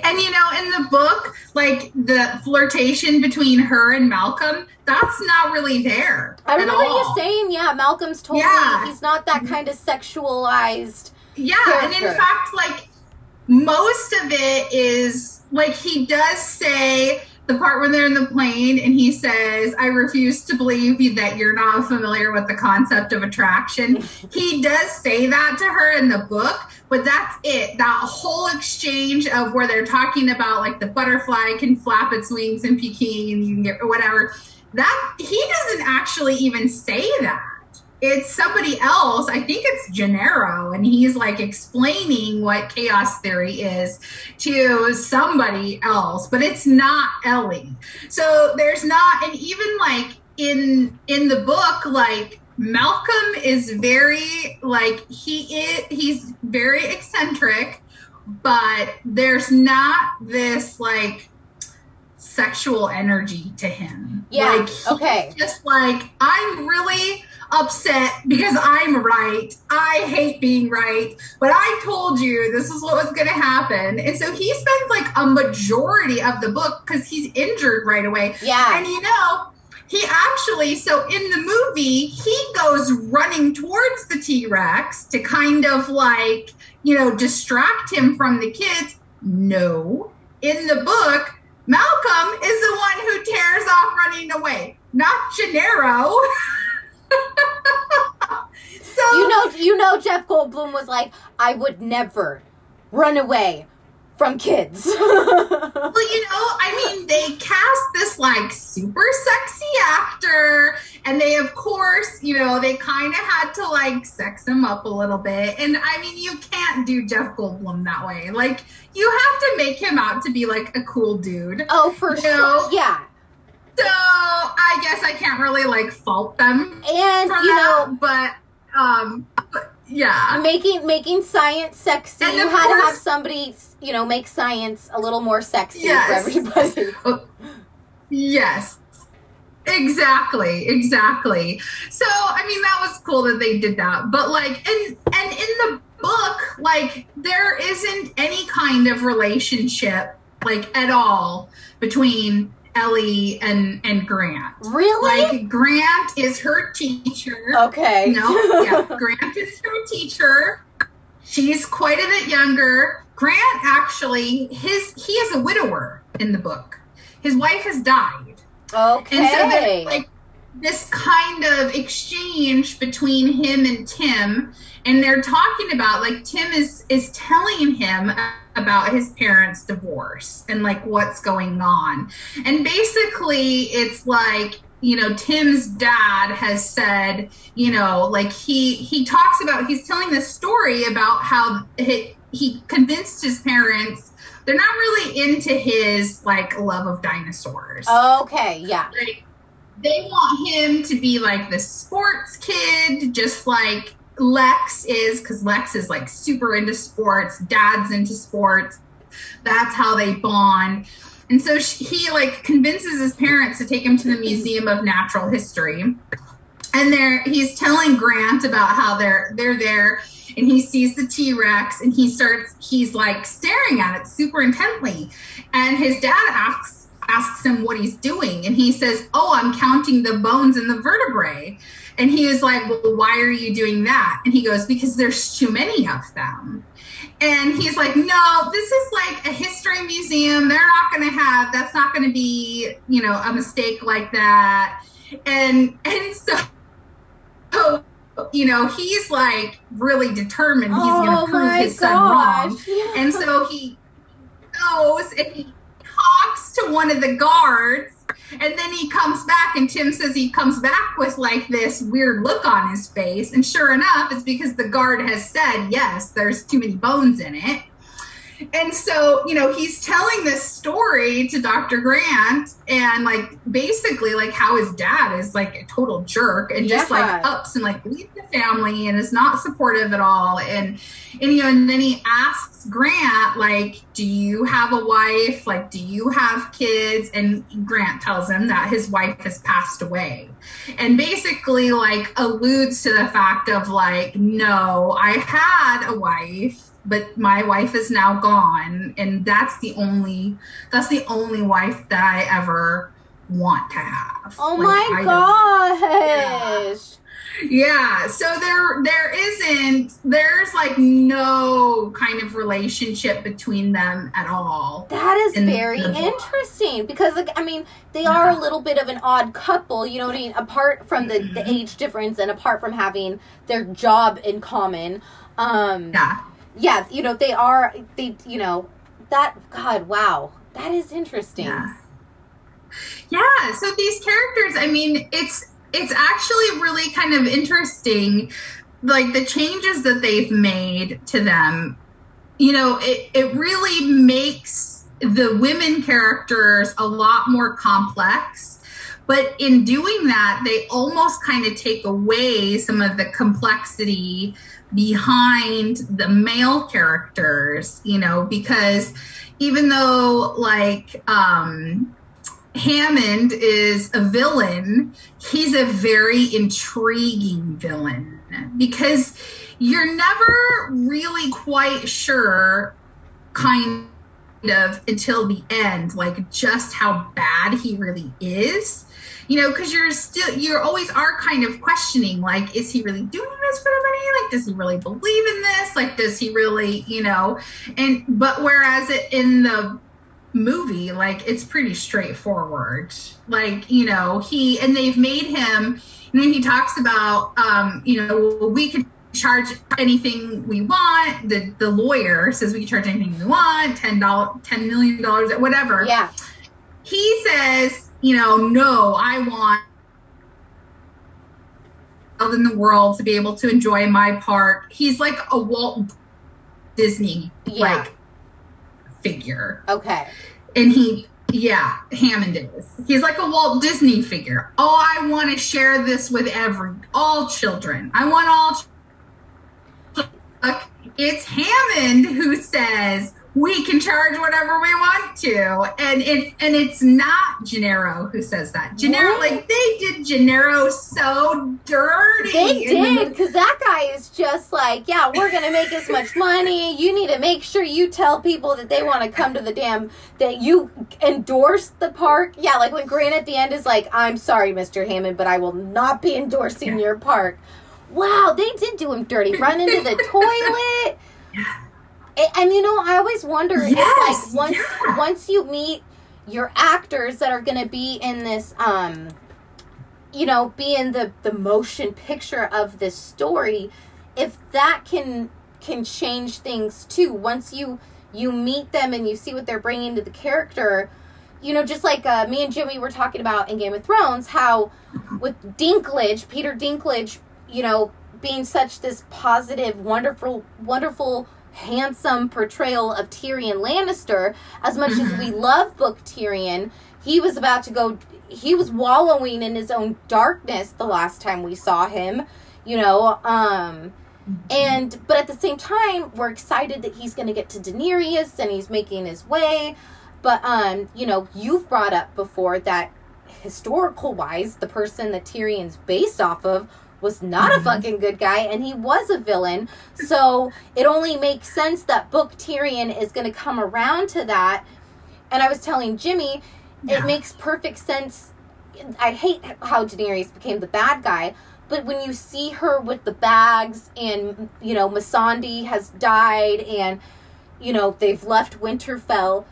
And you know, in the book, like the flirtation between her and Malcolm, that's not really there. i remember you all. saying yeah malcolm's totally Yeah. he's not that kind of sexualized Yeah, and in fact, like most of it is like he does say the part when they're in the plane and he says, I refuse to believe that you're not familiar with the concept of attraction. he does say that to her in the book, but that's it. That whole exchange of where they're talking about like the butterfly can flap its wings in Peking, and you can get whatever. That he doesn't actually even say that it's somebody else. I think it's Gennaro, and he's like explaining what chaos theory is to somebody else, but it's not Ellie. So there's not, and even like in in the book, like Malcolm is very like he is he's very eccentric, but there's not this like sexual energy to him. yeah Like, okay just like I'm really upset because I'm right. I hate being right, but I told you this is what was going to happen. And so he spends like a majority of the book because he's injured right away. Yeah. And you know, he actually, so in the movie, he goes running towards the T Rex to kind of like, you know, distract him from the kids. No. In the book, Malcolm is the one who tears off running away, not Gennaro. so You know, you know, Jeff Goldblum was like, I would never run away from kids. Well, you know, I mean, they cast this like super sexy actor, and they, of course, you know, they kind of had to like sex him up a little bit. And I mean, you can't do Jeff Goldblum that way. Like, you have to make him out to be like a cool dude. oh, for No. sure. Yeah. So I guess I can't really like fault them And, for you that, know, but um, yeah. making making science sexy, And you had to have somebody, you know, make science a little more sexy Yes. for everybody. Yes. Exactly, exactly. So, I mean, that was cool that they did that. But like and and in the book, like there isn't any kind of relationship like at all between Ellie and and Grant. Really? Like Grant is her teacher. okay. No, yeah, Grant is her teacher. She's quite a bit younger. Grant actually, his he is a widower in the book. His wife has died. Okay. And so there's like this kind of exchange between him and Tim, and they're talking about like Tim is is telling him about his parents' divorce and like what's going on. And basically it's like you know Tim's dad has said, you know, like he he talks about he's telling this story about how he, he convinced his parents they're not really into his like love of dinosaurs okay, yeah. like they want him to be like the sports kid, just like Lex is, because Lex is like super into sports. Dad's into sports. That's how they bond. And so she, he like convinces his parents to take him to the Museum of Natural History. And there he's telling Grant about how they're they're there and he sees the T-Rex and he starts he's like staring at it super intently. And his dad asks asks him what he's doing and he says, "Oh, I'm counting the bones in the vertebrae." And he is like, "Well, why are you doing that?" And he goes, "Because there's too many of them." And he's like, "No, this is like a history museum. They're not going to have that's not going to be, you know, a mistake like that." And and so so you know, he's like really determined he's going oh to prove my his son wrong. Yeah. And so he goes and he talks to one of the guards. And then he comes back, and Tim says he comes back with like this weird look on his face. And sure enough, it's because the guard has said, yes, there's too many bones in it. And so, you know, he's telling this story to Dr. Grant and like basically like how his dad is like a total jerk and just like ups and like leaves the family and is not supportive at all. And and you know, and then he asks Grant, like, do you have a wife? Like, do you have kids? And Grant tells him that his wife has passed away. And basically like alludes to the fact of like, no, I had a wife but my wife is now gone and that's the only that's the only wife that i ever want to have oh Like, my I gosh. yeah yeah. so there there isn't there's like no kind of relationship between them at all That is in very the book. interesting because, like, I mean, they are a little bit of an odd couple. You know what I mean? Apart from the, the Mhm. age difference and apart from having their job in common, um, yeah yeah, you know, they are they, you know, that God, wow, that is interesting. Yeah. Yeah, so these characters, I mean, it's it's actually really kind of interesting like the changes that they've made to them. You know, it it really makes the women characters a lot more complex. But in doing that, they almost kind of take away some of the complexity behind the male characters, you know, because even though like um Hammond is a villain, he's a very intriguing villain because you're never really quite sure, kind of, until the end, like just how bad he really is. You know, because you're still, you always are kind of questioning, like, is he really doing this for the money? Like, does he really believe in this? Like, does he really, you know? And, but whereas it, in the movie like it's pretty straightforward like you know he and they've made him and know he talks about um you know we could charge anything we want the the lawyer says we can charge anything we want ten dollars ten million dollars whatever Yeah. he says you know no i want in the world to be able to enjoy my park. He's like a walt disney Yeah. like figure. Okay. and he yeah hammond is. He's like a walt disney figure. Oh i want to share this with every all children. I want all it's hammond who says we can charge whatever we want to and it and it's not gennaro who says that gennaro What? like they did gennaro so dirty They did because that guy is just like, yeah, we're gonna make as much money. You need to make sure you tell people that they want to come to the damn that you endorse the park. Yeah, like when Grant at the end is like, "I'm sorry, Mr. Hammond, but I will not be endorsing your park." Wow, they did do him dirty. Run into the toilet. And, and you know, I always wonder Yes, if like once yeah. once you meet your actors that are going to be in this um you know be in the the motion picture of this story if that can can change things too once you you meet them and you see what they're bringing to the character you know just like uh, me and jimmy were talking about in game of thrones how with dinklage peter dinklage you know being such this positive wonderful wonderful handsome portrayal of Tyrion Lannister as much as we love book Tyrion he was about to go he was wallowing in his own darkness the last time we saw him you know um and but at the same time we're excited that he's going to get to Daenerys and he's making his way but um you know you've brought up before that historical wise the person that Tyrion's based off of was not a fucking good guy and he was a villain. So it only makes sense that book Tyrion is going to come around to that. And I was telling Jimmy Yeah. it makes perfect sense. I hate how Daenerys became the bad guy but when you see her with the bags and you know Missandei has died and you know they've left Winterfell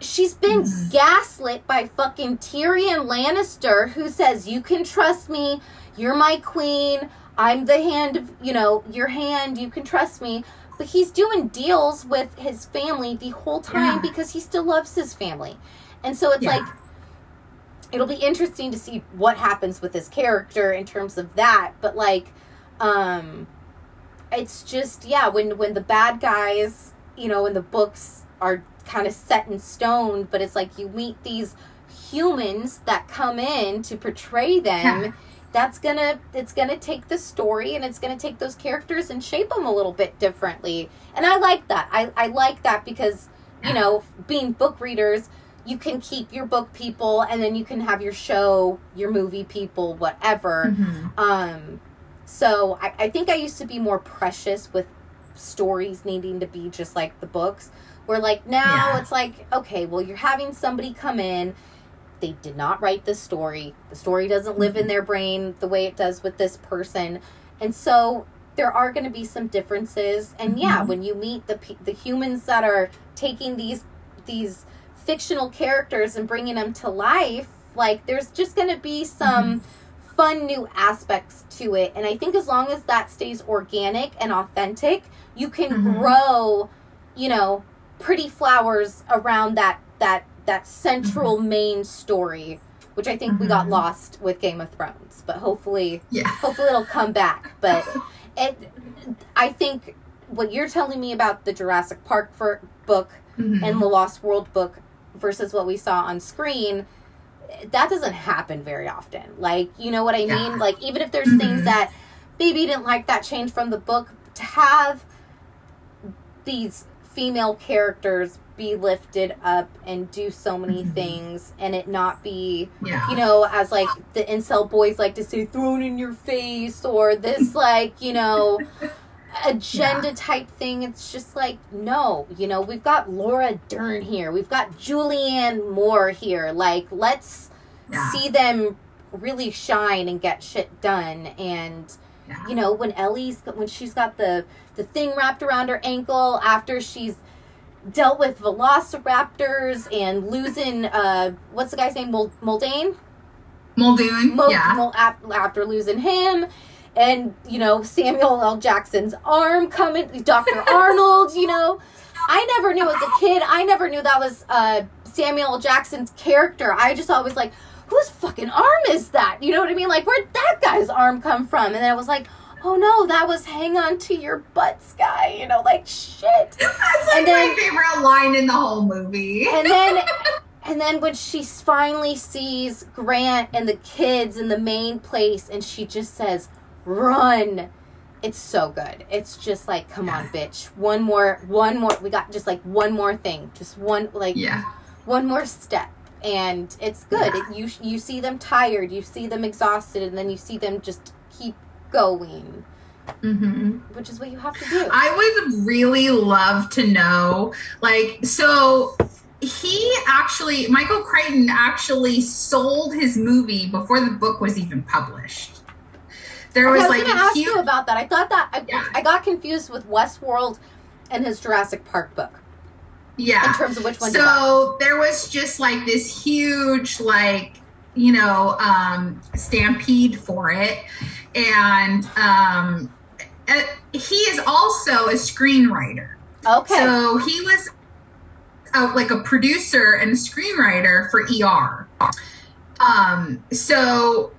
she's been Mhm. gaslit by fucking Tyrion Lannister who says you can trust me you're my queen I'm the hand of you know your hand you can trust me but he's doing deals with his family the whole time Yeah. because he still loves his family and so it's Yeah. like it'll be interesting to see what happens with his character in terms of that but like um it's just yeah when when the bad guys you know in the books are kind of set in stone but it's like you meet these humans that come in to portray them. That's gonna it's gonna take the story and it's gonna take those characters and shape them a little bit differently and i like that i, I like that because you know being book readers you can keep your book people and then you can have your show your movie people whatever Mhm. um so I, I think i used to be more precious with stories needing to be just like the books where like now Yeah. it's like okay well you're having somebody come in they did not write this story. The story doesn't live in their brain the way it does with this person. And so there are going to be some differences. And yeah Mhm. when you meet the the humans that are taking these these fictional characters and bringing them to life like there's just going to be some fun new aspects to it. And i think as long as that stays organic and authentic you can Mhm. grow you know pretty flowers around that that that central main story which i think we got Mhm. lost with game of thrones but hopefully yeah hopefully it'll come back but it i think what you're telling me about the jurassic park for book Mhm. and the lost world book versus what we saw on screen that doesn't happen very often like you know what i Yeah. mean like even if there's things Mhm. that maybe you didn't like that change from the book to have these female characters be lifted up and do so many Mhm. things and it not be Yeah. you know as like the incel boys like to say thrown in your face or this like you know agenda type thing it's just like no you know we've got laura dern here we've got julianne moore here like let's Yeah. see them really shine and get shit done and Yeah. you know when ellie's when she's got the the thing wrapped around her ankle after she's dealt with velociraptors and losing uh what's the guy's name? Mul- Muldoon Muldoon. Mul- yeah. After losing him. And you know Samuel L. Jackson's arm coming Dr. Arnold you know? I never knew as a kid I never knew that was uh Samuel L. Jackson's character. I just always like whose fucking arm is that? You know what I mean? Like where'd that guy's arm come from? And then I was like oh no that was hang on to your butts guy you know like shit. That's like And then- my favorite line in the whole movie. and then and then when she finally sees Grant and the kids in the main place and she just says run. It's so good. It's just like come on bitch. One more one more we got just like one more thing. Just one like yeah. one more step. And it's good. It- you you see them tired you see them exhausted and then you see them just keep going hmm which is what you have to do I would really love to know, like, so he actually, Michael Crichton actually sold his movie before the book was even published. There I was, was like going to a ask huge, you about that. I thought that I, Yeah. I got confused with Westworld and his Jurassic Park book yeah. in terms of which one. So there was just like this huge, like, you know, um, stampede for it. And um, uh, he is also a screenwriter. Okay. So he was uh, like a producer and a screenwriter for ER. Um, so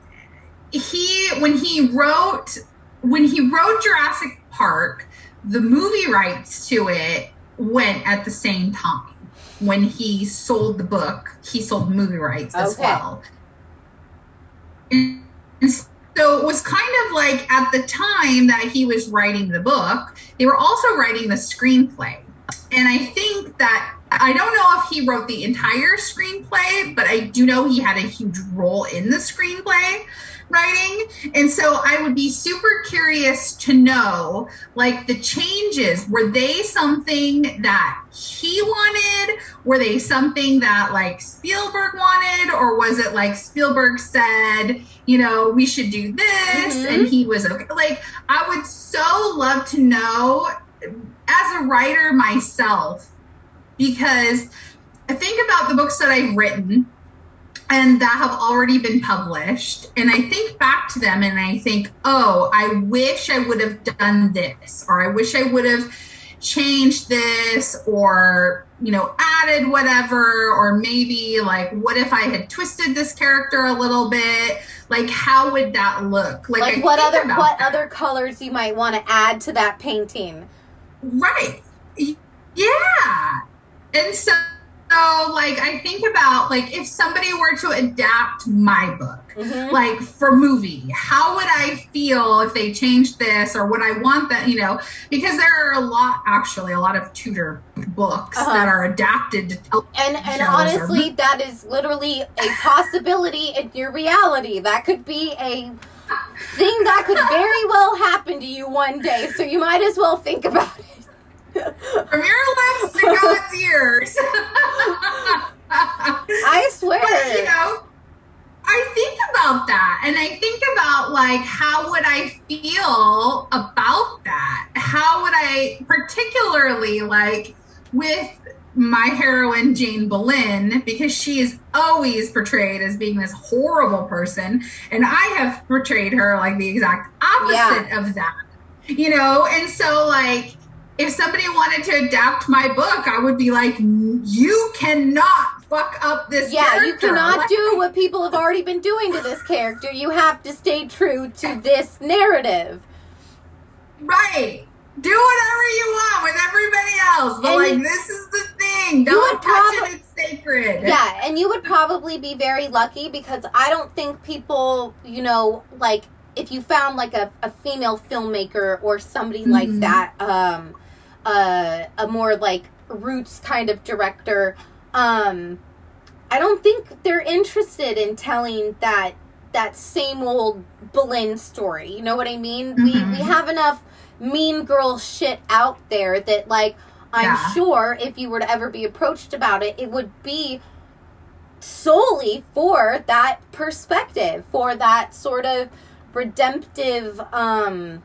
he when he wrote when he wrote Jurassic Park, the movie rights to it went at the same time. When he sold the book, he sold movie rights as Okay. well. And so it was kind of like at the time that he was writing the book, they were also writing the screenplay. And I think that I don't know if he wrote the entire screenplay, but I do know he had a huge role in the screenplay writing. And so I would be super curious to know like the changes. Were they something that he wanted? Were they something that like Spielberg wanted? Or was it like Spielberg said, you know, we should do this Mhm. and he was okay? Like, I would so love to know as a writer myself because I think about the books that I've written and that have already been published and I think back to them and I think, "Oh, I wish I would have done this or I wish I would have changed this or you know added whatever or maybe like what if I had twisted this character a little bit like how would that look like, like what other what that. other colors you might want to add to that painting? Right. Yeah. And so, so, like, I think about, like, if somebody were to adapt my book, Mhm. like, for movie, how would I feel if they changed this or would I want that, you know? Because there are a lot, actually, a lot of Tudor books Uh-huh. that are adapted to tell. And and shows or- honestly, that is literally a possibility in your reality. That could be a thing that could very well happen to you one day. So you might as well think about. From your lips to God's ears. I swear. But, you know, I think about that and I think about like how would I feel about that? How would I particularly like with my heroine Jane Boleyn because she is always portrayed as being this horrible person and I have portrayed her like the exact opposite of that. You know, and so like if somebody wanted to adapt my book, I would be like, you cannot fuck up this character. Yeah, character. you cannot Like, do what people have already been doing to this character. You have to stay true to this narrative. Right. Do whatever you want with everybody else. But And like this is the thing. Don't touch prob- it, it's sacred. Yeah, and you would probably be very lucky because I don't think people, you know, like if you found like a, a female filmmaker or somebody like Mhm. that, um, a a more like roots kind of director. Um, I don't think they're interested in telling that that same old Boleyn story. You know what I mean? We Mhm. we have enough mean girl shit out there that like I'm Yeah. sure if you were to ever be approached about it, it would be solely for that perspective, for that sort of redemptive um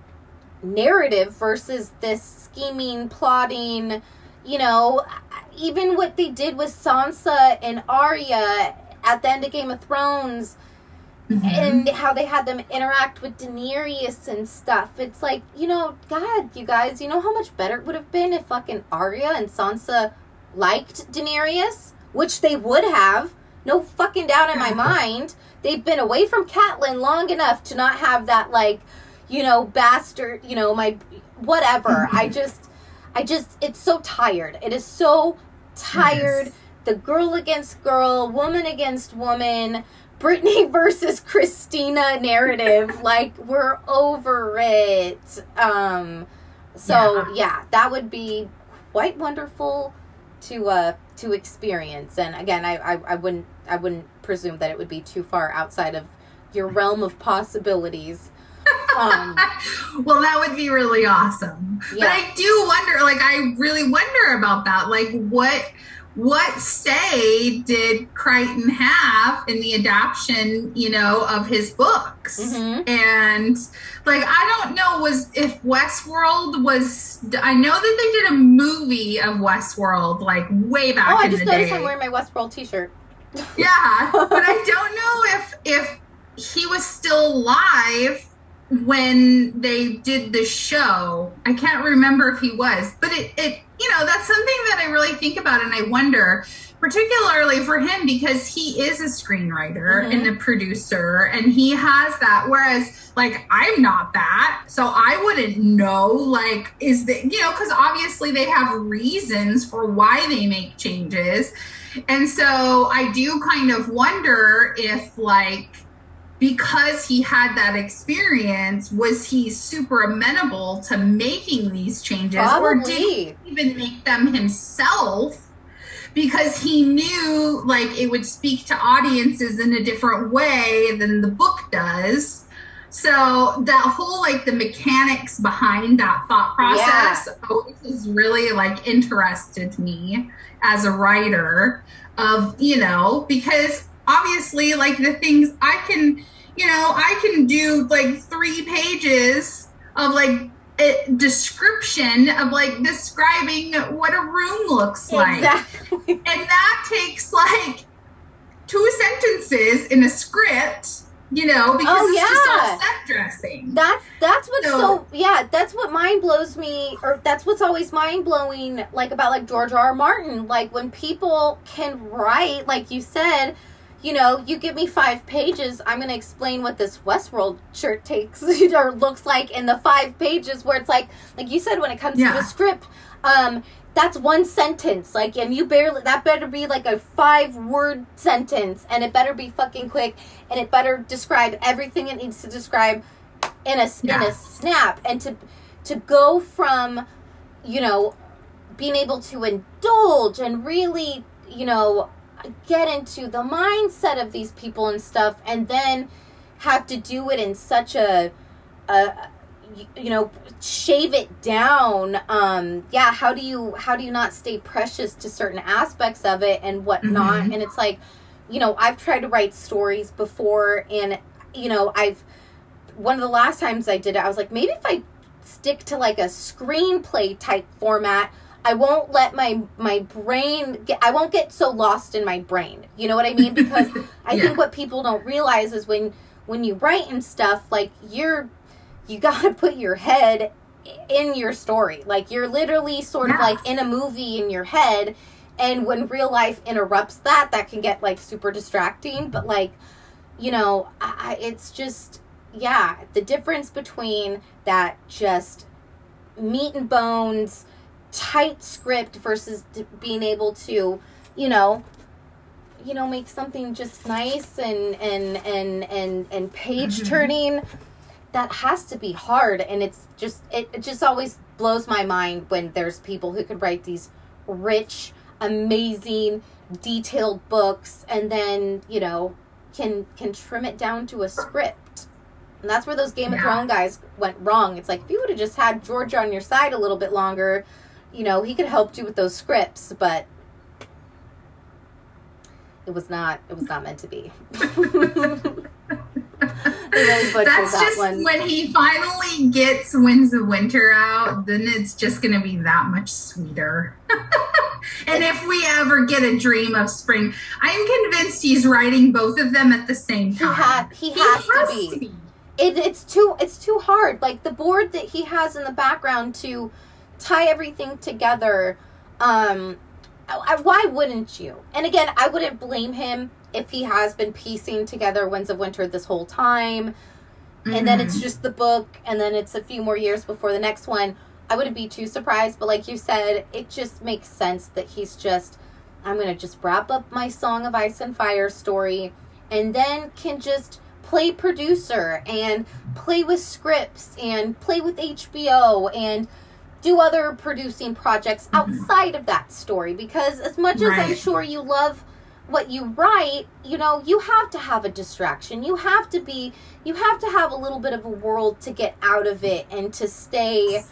narrative versus this scheming, plotting, you know, even what they did with Sansa and Arya at the end of Game of Thrones Mhm. and how they had them interact with Daenerys and stuff. It's like, you know, God, you guys, you know how much better it would have been if fucking Arya and Sansa liked Daenerys? Which they would have. No fucking doubt in my mind. They've been away from Catelyn long enough to not have that, like, you know, bastard, you know, my whatever. I just, I just, it's so tired. It is so tired. Yes. The girl against girl, woman against woman, Brittany versus Christina narrative. like, we're over it. Um, so Yeah. yeah, that would be quite wonderful to uh to experience. And again, I, I I wouldn't I wouldn't presume that it would be too far outside of your realm of possibilities. Um, well, that would be really awesome. But I do wonder, like, I really wonder about that. Like, what what say did Crichton have in the adaptation, you know, of his books? Mhm. And like, I don't know, was if Westworld was? I know that they did a movie of Westworld, like way back in the day. oh, I just noticed day. I'm wearing my Westworld T-shirt. Yeah, but I don't know if if he was still alive when they did the show. I can't remember if he was, but it it you know that's something that I really think about and I wonder, particularly for him because he is a screenwriter Mhm. and a producer and he has that. Whereas like I'm not that, so I wouldn't know. Like is that you know because obviously they have reasons for why they make changes. And so I do kind of wonder if, like, because he had that experience, was he super amenable to making these changes? Or did he even make them himself? Because he knew, like, it would speak to audiences in a different way than the book does. So that whole like the mechanics behind that thought process always has really like interested me as a writer of you know because obviously like the things I can you know I can do like three pages of like a description of like describing what a room looks like Exactly. and that takes like two sentences in a script, you know, because Oh, it's just yeah. all set dressing. That's that's what's So- so yeah, that's what mind blows me or that's what's always mind blowing like about like George R. R. Martin. Like when people can write, like you said, you know, you give me five pages, I'm gonna explain what this Westworld shirt takes or looks like in the five pages where it's like like you said when it comes to Yeah. the script, um, that's one sentence. Like and you barely that better be like a five word sentence and it better be fucking quick and it better describe everything it needs to describe in a in a snap and to to go from you know being able to indulge and really you know get into the mindset of these people and stuff and then have to do it in such a a you know shave it down um yeah how do you how do you not stay precious to certain aspects of it and whatnot Mhm. and it's like you know i've tried to write stories before and you know i've one of the last times i did it i was like maybe if i stick to like a screenplay type format i won't let my my brain get i won't get so lost in my brain. You know what i mean? Because i Yeah. think what people don't realize is when when you write and stuff like you're you got to put your head in your story. Like you're literally sort of like in a movie in your head and when real life interrupts that that can get like super distracting. But like you know I, I- it's just yeah the difference between that just meat and bones tight script versus d- being able to you know you know make something just nice and and and and and page Mhm. turning that has to be hard and it's just it, it just always blows my mind when there's people who could write these rich, amazing, detailed books and then, you know, can can trim it down to a script. And that's where those Game of Thrones guys went wrong. It's like if you would have just had George on your side a little bit longer, you know, he could help you with those scripts, but it was not it was not meant to be. really That's that just one. when he finally gets Winds of Winter out, then it's just going to be that much sweeter. and if we ever get a dream of spring, I'm convinced he's writing both of them at the same he time. had he, has, to be. it, it's too it's too hard like the board that he has in the background to tie everything together um I, I- why wouldn't you? And again i wouldn't blame him if he has been piecing together winds of winter this whole time and then it's just the book and then it's a few more years before the next one. I wouldn't be too surprised but like you said it just makes sense that he's just i'm gonna just wrap up my song of ice and fire story and then can just play producer and play with scripts and play with hbo and do other producing projects mm-hmm. outside of that story because as much as i'm sure you love what you write you know you have to have a distraction. You have to be you have to have a little bit of a world to get out of it and to stay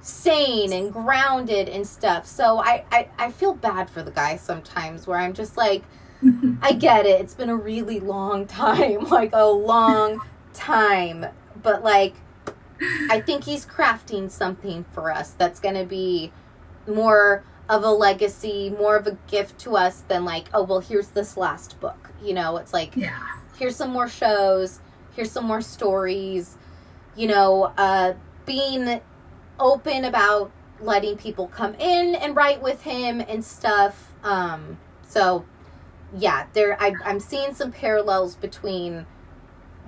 sane and grounded and stuff. So i i, I feel bad for the guy sometimes where i'm just like i get it. It's been a really long time like a long time. But like i think he's crafting something for us that's going to be more of a legacy more of a gift to us than like oh well here's this last book. You know it's like Yeah. here's some more shows here's some more stories. You know uh being open about letting people come in and write with him and stuff. Um so yeah there I, i'm seeing some parallels between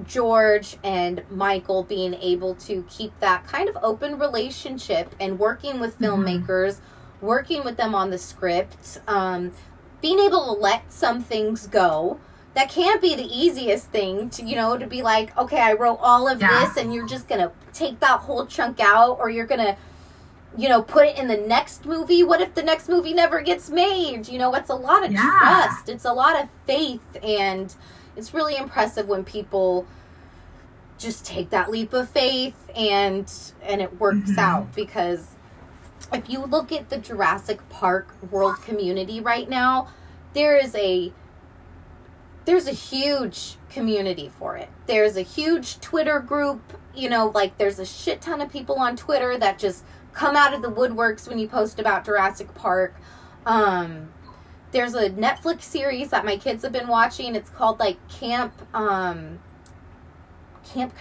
george and michael being able to keep that kind of open relationship and working with Mhm. filmmakers working with them on the script um being able to let some things go that can't be the easiest thing to you know to be like okay i wrote all of Yeah. this and you're just gonna take that whole chunk out or you're gonna you know put it in the next movie what if the next movie never gets made you know it's a lot of Yeah. trust it's a lot of faith and it's really impressive when people just take that leap of faith and and it works Mhm. out because if you look at the Jurassic Park world community right now, there is a there's a huge community for it. There's a huge Twitter group, you know, like there's a shit ton of people on Twitter that just come out of the woodworks when you post about Jurassic Park. Um there's a Netflix series that my kids have been watching. It's called like Camp um Camp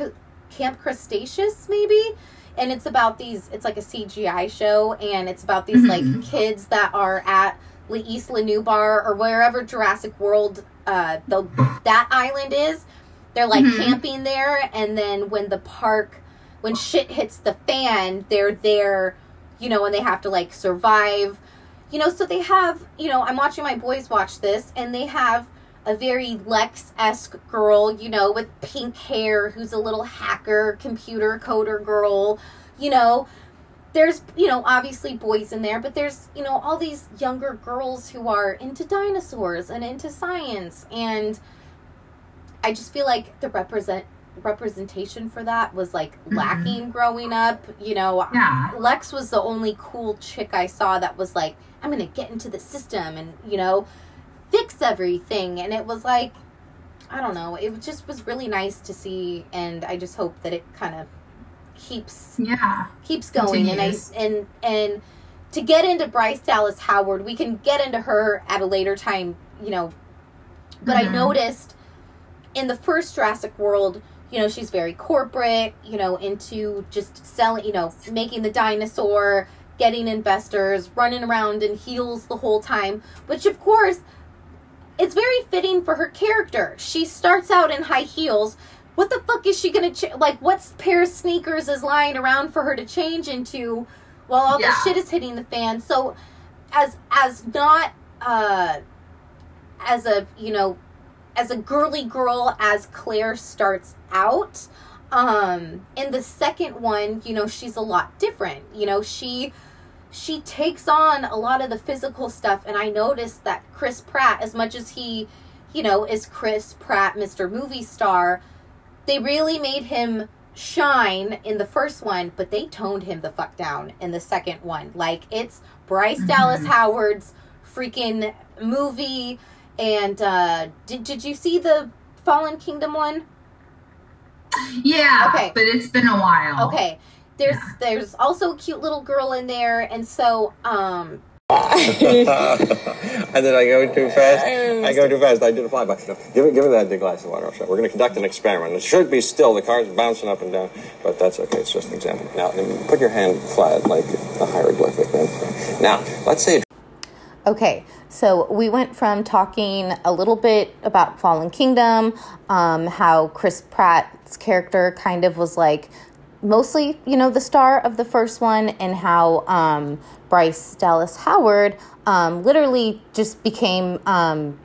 Camp Cretaceous maybe and it's about these it's like a cgi show and it's about these like Mhm. kids that are at la Isla Nublar or wherever jurassic world uh the that island is they're like Mhm. camping there and then when the park when shit hits the fan they're there you know and they have to like survive you know so they have you know i'm watching my boys watch this and they have a very Lex-esque girl, you know, with pink hair, who's a little hacker, computer coder girl, you know. There's, you know, obviously boys in there, but there's, you know, all these younger girls who are into dinosaurs and into science and I just feel like the represent representation for that was like Mhm. lacking growing up, you know. Yeah. Lex was the only cool chick I saw that was like, I'm gonna get into the system and, you know, fix everything. And it was like, I don't know, it just was really nice to see. And I just hope that it kind of keeps Yeah. keeps going. And I and and to get into Bryce Dallas Howard, we can get into her at a later time, you know. But I Mhm. noticed in the first Jurassic World, you know, she's very corporate, you know, into just selling, you know, making the dinosaur, getting investors, running around in heels the whole time, which of course it's very fitting for her character. She starts out in high heels. What the fuck is she gonna ch- like? What pair of sneakers is lying around for her to change into while all Yeah. this shit is hitting the fan? So, as as not uh as a you know as a girly girl as Claire starts out, Um, in the second one, you know, she's a lot different. You know, she she takes on a lot of the physical stuff and I noticed that Chris Pratt as much as he, you know, is Chris Pratt Mr. Movie Star, they really made him shine in the first one, but they toned him the fuck down in the second one. Like it's Bryce Dallas Howard's freaking movie and uh did did you see the Fallen Kingdom one? Yeah. Okay. But it's been a while. Okay. There's there's also a cute little girl in there and so um and then I go too fast. I go too fast. I do the flyby. No, give it, give it that big glass of water. I'll. We're going to conduct an experiment. It should be still. The car's bouncing up and down, but that's okay. It's just an example. Now, put your hand flat like a hieroglyphic. Then. Now, let's say Okay, so we went from talking a little bit about Fallen Kingdom, um, how Chris Pratt's character kind of was like mostly, you know, the star of the first one, and how um, Bryce Dallas Howard um, literally just became, um,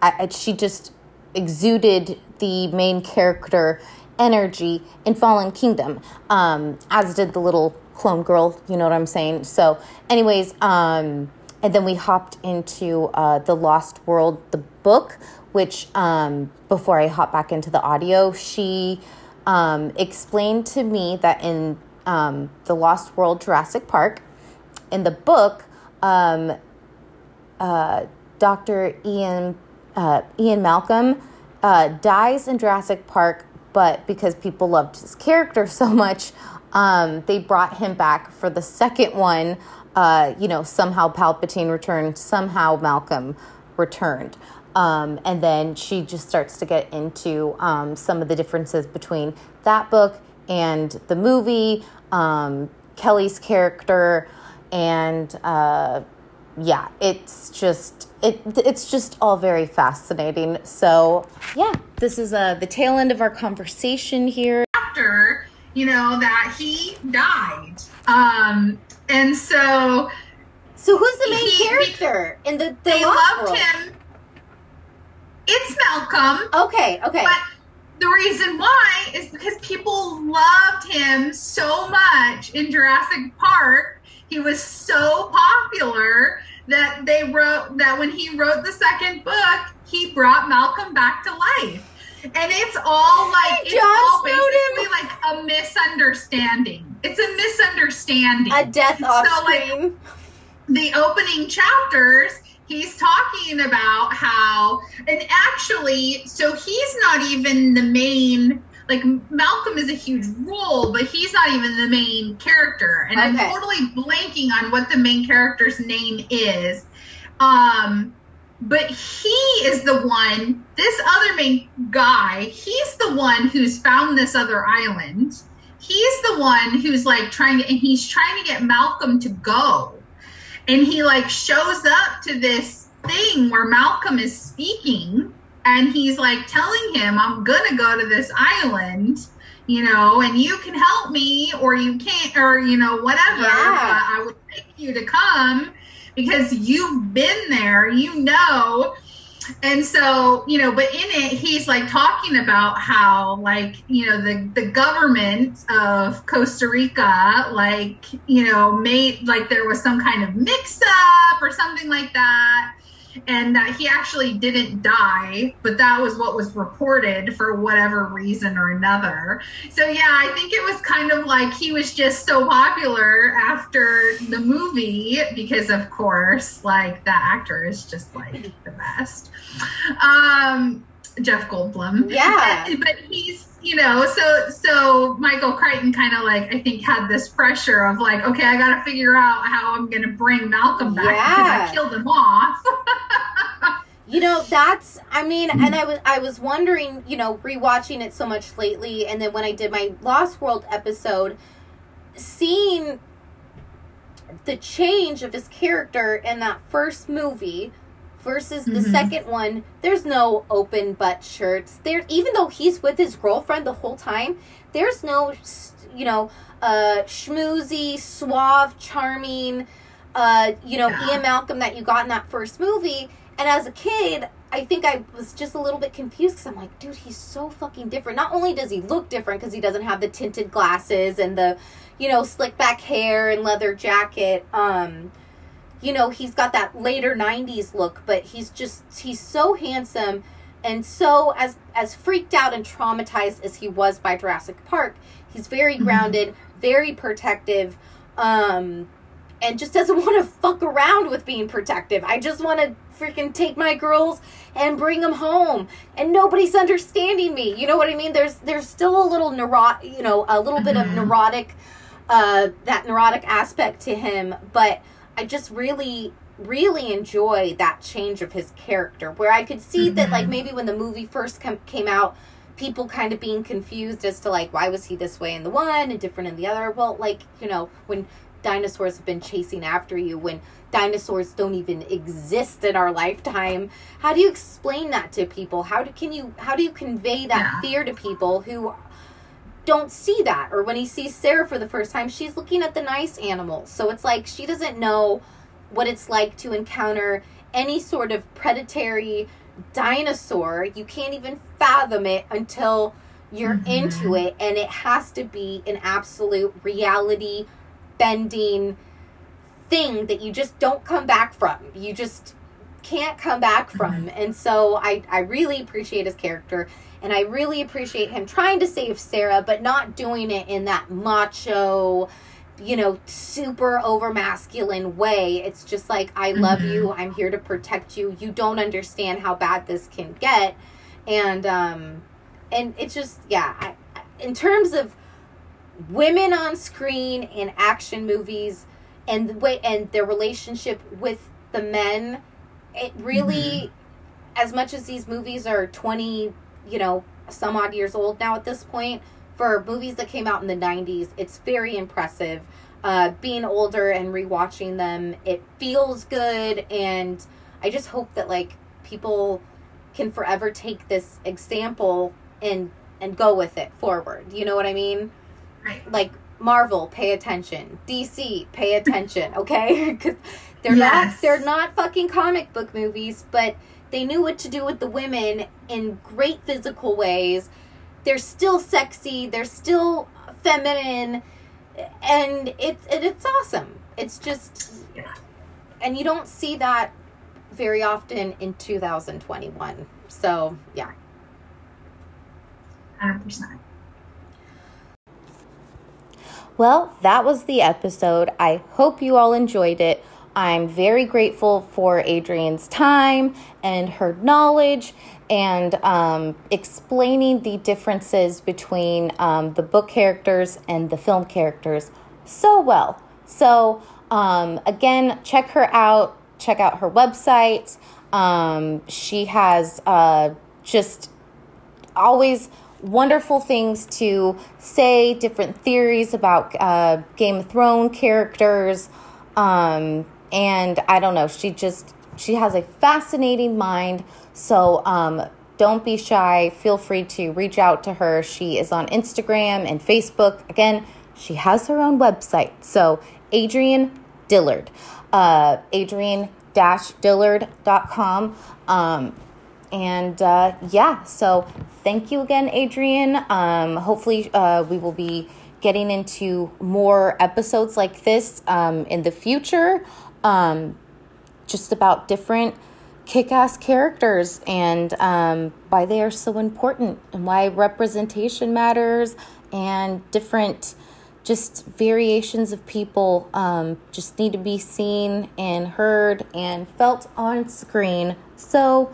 I, I- she just exuded the main character energy in Fallen Kingdom, um, as did the little clone girl, you know what I'm saying? So, anyways, um, and then we hopped into uh, The Lost World, the book, which um, before I hop back into the audio, she um, explained to me that in um, The Lost World Jurassic Park, in the book, um, uh, Dr. Ian uh, Ian Malcolm uh, dies in Jurassic Park, but because people loved his character so much, um, they brought him back for the second one. Uh, you know, somehow Palpatine returned, somehow Malcolm returned. Um, and then she just starts to get into um, some of the differences between that book and the movie, um, Kelly's character, and uh, yeah, it's just it it's just all very fascinating. So yeah, this is uh, the tail end of our conversation here. After, you know, that he died. Um, and so so who's the main He- character in the, the they loved World? him. It's Malcolm. Okay, okay. But the reason why is because people loved him so much in Jurassic Park. He was so popular that they wrote that when he wrote the second book, he brought Malcolm back to life. And it's all like it's all basically like a misunderstanding. It's a misunderstanding. a death off So, like, the opening chapters, he's talking about how, and actually, so he's not even the main. Like Malcolm is a huge role, but he's not even the main character, and I'm totally blanking on what the main character's name is. Um, but he is the one. This other main guy, he's the one who's found this other island. He's the one who's like trying to, and he's trying to get Malcolm to go and he like shows up to this thing where Malcolm is speaking and he's like telling him I'm going to go to this island you know and you can help me or you can't or you know whatever Yeah. but I would like you to come because you've been there you know and so you know but in it he's like talking about how like you know the the government of costa rica like you know made like there was some kind of mix up or something like that and that he actually didn't die but that was what was reported for whatever reason or another. So yeah i think it was kind of like he was just so popular after the movie because of course like that actor is just like the best. Um jeff goldblum. Yeah. But he's you know so so michael crichton kind of like i think had this pressure of like okay i gotta figure out how i'm gonna bring malcolm back. Because i killed him off. You know, that's I mean, and mm. I was I was wondering, you know, rewatching it so much lately and then when I did my Lost World episode, seeing the change of his character in that first movie versus the Mhm. second one, there's no open butt shirts. There even though he's with his girlfriend the whole time, there's no you know, uh schmoozy, suave, charming uh, you know, Yeah. Ian Malcolm that you got in that first movie. And as a kid, I think I was just a little bit confused because I'm like, dude, he's so fucking different. Not only does he look different because he doesn't have the tinted glasses and the, you know, slick back hair and leather jacket. Um, you know, he's got that later '90s look, but he's just he's so handsome and so as as freaked out and traumatized as he was by Jurassic Park, he's very Mm-hmm. grounded, very protective. Um, and just doesn't want to fuck around with being protective. I just want to freaking take my girls and bring them home, and nobody's understanding me. You know what I mean? There's there's still a little neurotic, you know, a little bit of neurotic, uh, that neurotic aspect to him. But I just really really enjoy that change of his character, where I could see that like mm-hmm. maybe when the movie first com- came out. People kind of being confused as to like why was he this way in the one and different in the other. Well, like you know when dinosaurs have been chasing after you when dinosaurs don't even exist in our lifetime how do you explain that to people how do can you how do you convey that Yeah. fear to people who don't see that. Or when he sees sarah for the first time she's looking at the nice animals so it's like she doesn't know what it's like to encounter any sort of predatory dinosaur. You can't even fathom it until you're mm-hmm. into it. And it has to be an absolute reality bending thing that you just don't come back from. You just can't come back from. And so I, I really appreciate his character and I really appreciate him trying to save Sarah, but not doing it in that macho, you know, super over masculine way. It's just like, I love you. I'm here to protect you. You don't understand how bad this can get. And, um, and it's just, yeah, I, I- in terms of women on screen in action movies and the way and their relationship with the men it really as much as these movies are 20 you know some odd years old now at this point for movies that came out in the 90s it's very impressive uh, being older and rewatching them it feels good and i just hope that like people can forever take this example and and go with it forward you know what i mean Right. like Marvel, pay attention. DC, pay attention, okay? Because they're Yes. not they're not fucking comic book movies, but they knew what to do with the women in great physical ways. They're still sexy, they're still feminine, and it's and it's awesome. It's just Yeah. and you don't see that very often in 2021. So, yeah. 100%. Well, that was the episode. I hope you all enjoyed it. I'm very grateful for Adrienne's time and her knowledge and um, explaining the differences between um, the book characters and the film characters so well. So, um, again, check her out, check out her website. Um, she has uh, just always wonderful things to say, different theories about uh, Game of Thrones characters. Um, and I don't know, she just, she has a fascinating mind. So um, don't be shy. Feel free to reach out to her. She is on Instagram and Facebook. Again, she has her own website. So Adrienne Dillard, uh, Adrian Dillard.com. Um, and uh, yeah, so thank you again, Adrienne. Um, hopefully, uh, we will be getting into more episodes like this um, in the future, um, just about different kick ass characters and um, why they are so important and why representation matters and different just variations of people um, just need to be seen and heard and felt on screen. So,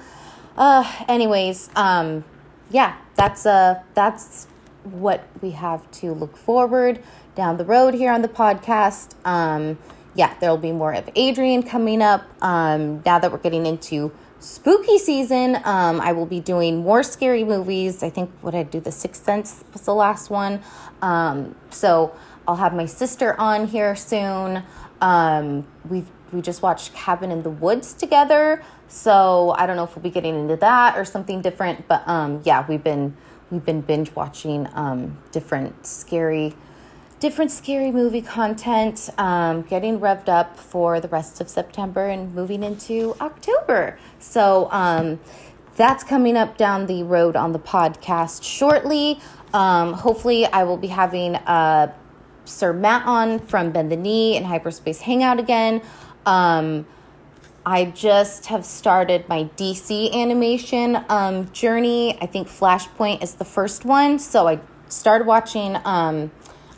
uh, anyways, um, yeah, that's uh, that's what we have to look forward down the road here on the podcast. Um, yeah, there will be more of Adrienne coming up. Um, now that we're getting into spooky season, um, I will be doing more scary movies. I think what I do, The Sixth Sense was the last one. Um, so I'll have my sister on here soon. Um, we've we just watched Cabin in the Woods together, so I don't know if we'll be getting into that or something different. But um, yeah, we've been we've been binge watching um, different scary different scary movie content, um, getting revved up for the rest of September and moving into October. So um, that's coming up down the road on the podcast shortly. Um, hopefully, I will be having uh, Sir Matt on from Bend the Knee and Hyperspace Hangout again. Um, I just have started my DC animation um, journey. I think Flashpoint is the first one. So I started watching, um,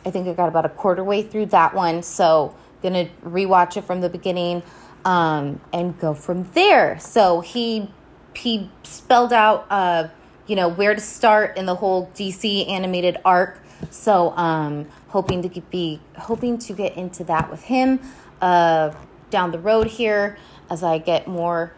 I think I got about a quarter way through that one. So gonna rewatch it from the beginning um, and go from there. So he he spelled out, uh, you know, where to start in the whole DC animated arc. So um, hoping to be hoping to get into that with him uh, down the road here as I get more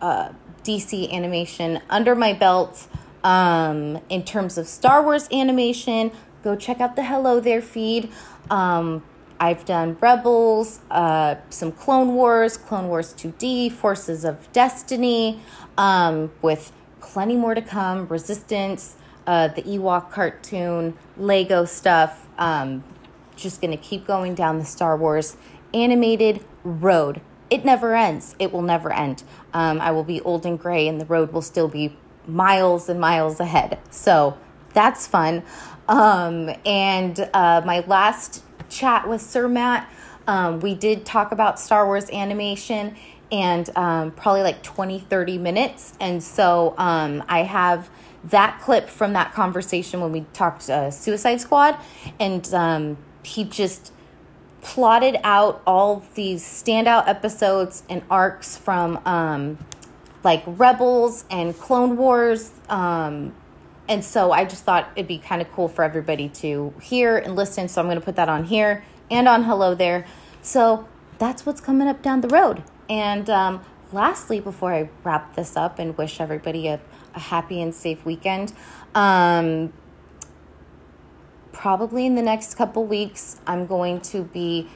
uh, DC animation under my belt. Um, in terms of Star Wars animation, go check out the Hello There feed. Um, I've done Rebels, uh, some Clone Wars, Clone Wars 2D, Forces of Destiny, um, with plenty more to come. Resistance, uh, the Ewok cartoon, Lego stuff. Um, just gonna keep going down the Star Wars animated road it never ends. It will never end. Um, I will be old and gray, and the road will still be miles and miles ahead. So that's fun. Um, and uh, my last chat with Sir Matt, um, we did talk about Star Wars animation and um, probably like 20, 30 minutes. And so um, I have that clip from that conversation when we talked uh, Suicide Squad. And um, he just plotted out all these standout episodes and arcs from um, like Rebels and Clone Wars. Um, and so I just thought it'd be kind of cool for everybody to hear and listen. So I'm going to put that on here and on Hello There. So that's what's coming up down the road. And um, lastly, before I wrap this up and wish everybody a, a happy and safe weekend, um, probably in the next couple weeks, I'm going to be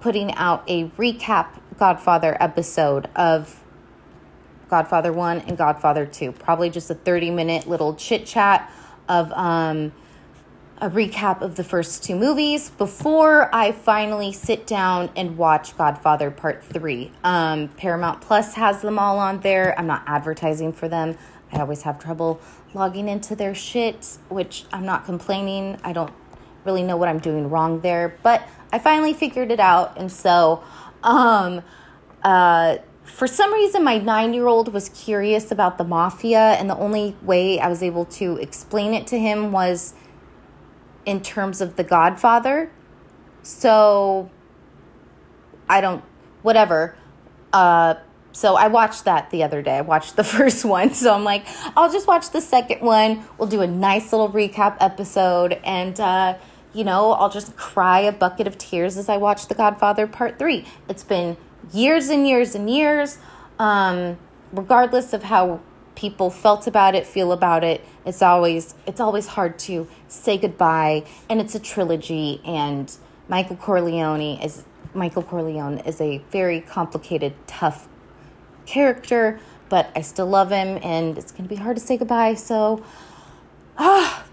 putting out a recap Godfather episode of Godfather 1 and Godfather 2. Probably just a 30 minute little chit chat of um, a recap of the first two movies before I finally sit down and watch Godfather Part 3. Um, Paramount Plus has them all on there. I'm not advertising for them. I always have trouble logging into their shit, which I'm not complaining. I don't really know what I'm doing wrong there, but I finally figured it out. And so, um, uh, for some reason, my nine year old was curious about the mafia, and the only way I was able to explain it to him was in terms of The Godfather. So, I don't, whatever. Uh, so I watched that the other day. I watched the first one. So I'm like, I'll just watch the second one. We'll do a nice little recap episode. And, uh, you know, I'll just cry a bucket of tears as I watch The Godfather Part 3. It's been years and years and years. Um, regardless of how people felt about it, feel about it, it's always it's always hard to say goodbye. And it's a trilogy and Michael Corleone is Michael Corleone is a very complicated, tough character, but I still love him, and it's to be hard to say goodbye. So, ah,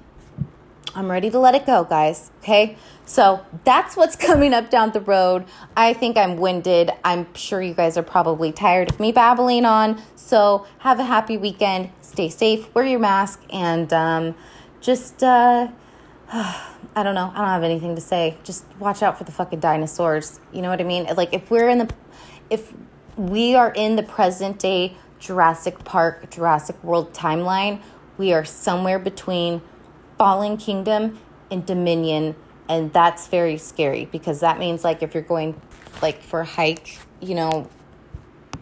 I'm ready to let it go, guys. Okay. So that's what's coming up down the road. I think I'm winded. I'm sure you guys are probably tired of me babbling on. So have a happy weekend. Stay safe. Wear your mask. And um, just, uh, I don't know. I don't have anything to say. Just watch out for the fucking dinosaurs. You know what I mean? Like, if we're in the, if we are in the present day Jurassic Park, Jurassic World timeline, we are somewhere between Fallen Kingdom and Dominion. And that's very scary because that means, like, if you're going, like, for a hike, you know,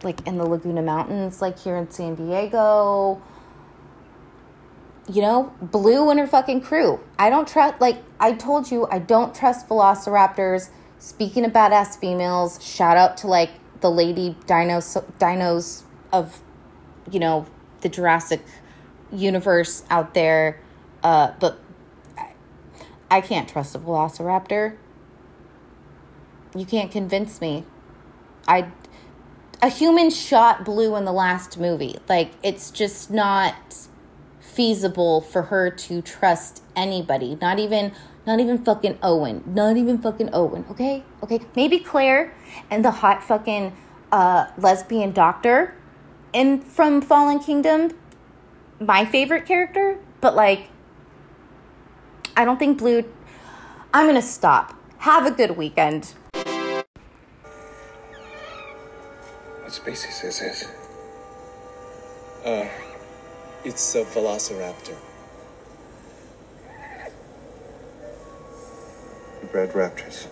like in the Laguna Mountains, like here in San Diego, you know, Blue and her fucking crew. I don't trust, like, I told you, I don't trust velociraptors. Speaking of badass females, shout out to, like, the lady dinos, dinos of, you know, the Jurassic universe out there. Uh, but I, can't trust a velociraptor. You can't convince me. I a human shot blue in the last movie. Like it's just not feasible for her to trust anybody. Not even not even fucking Owen. Not even fucking Owen, okay? Okay. Maybe Claire and the hot fucking uh lesbian doctor in from Fallen Kingdom, my favorite character, but like I don't think Blue I'm gonna stop. Have a good weekend. What species is this? Uh, it's a velociraptor. You bred raptors.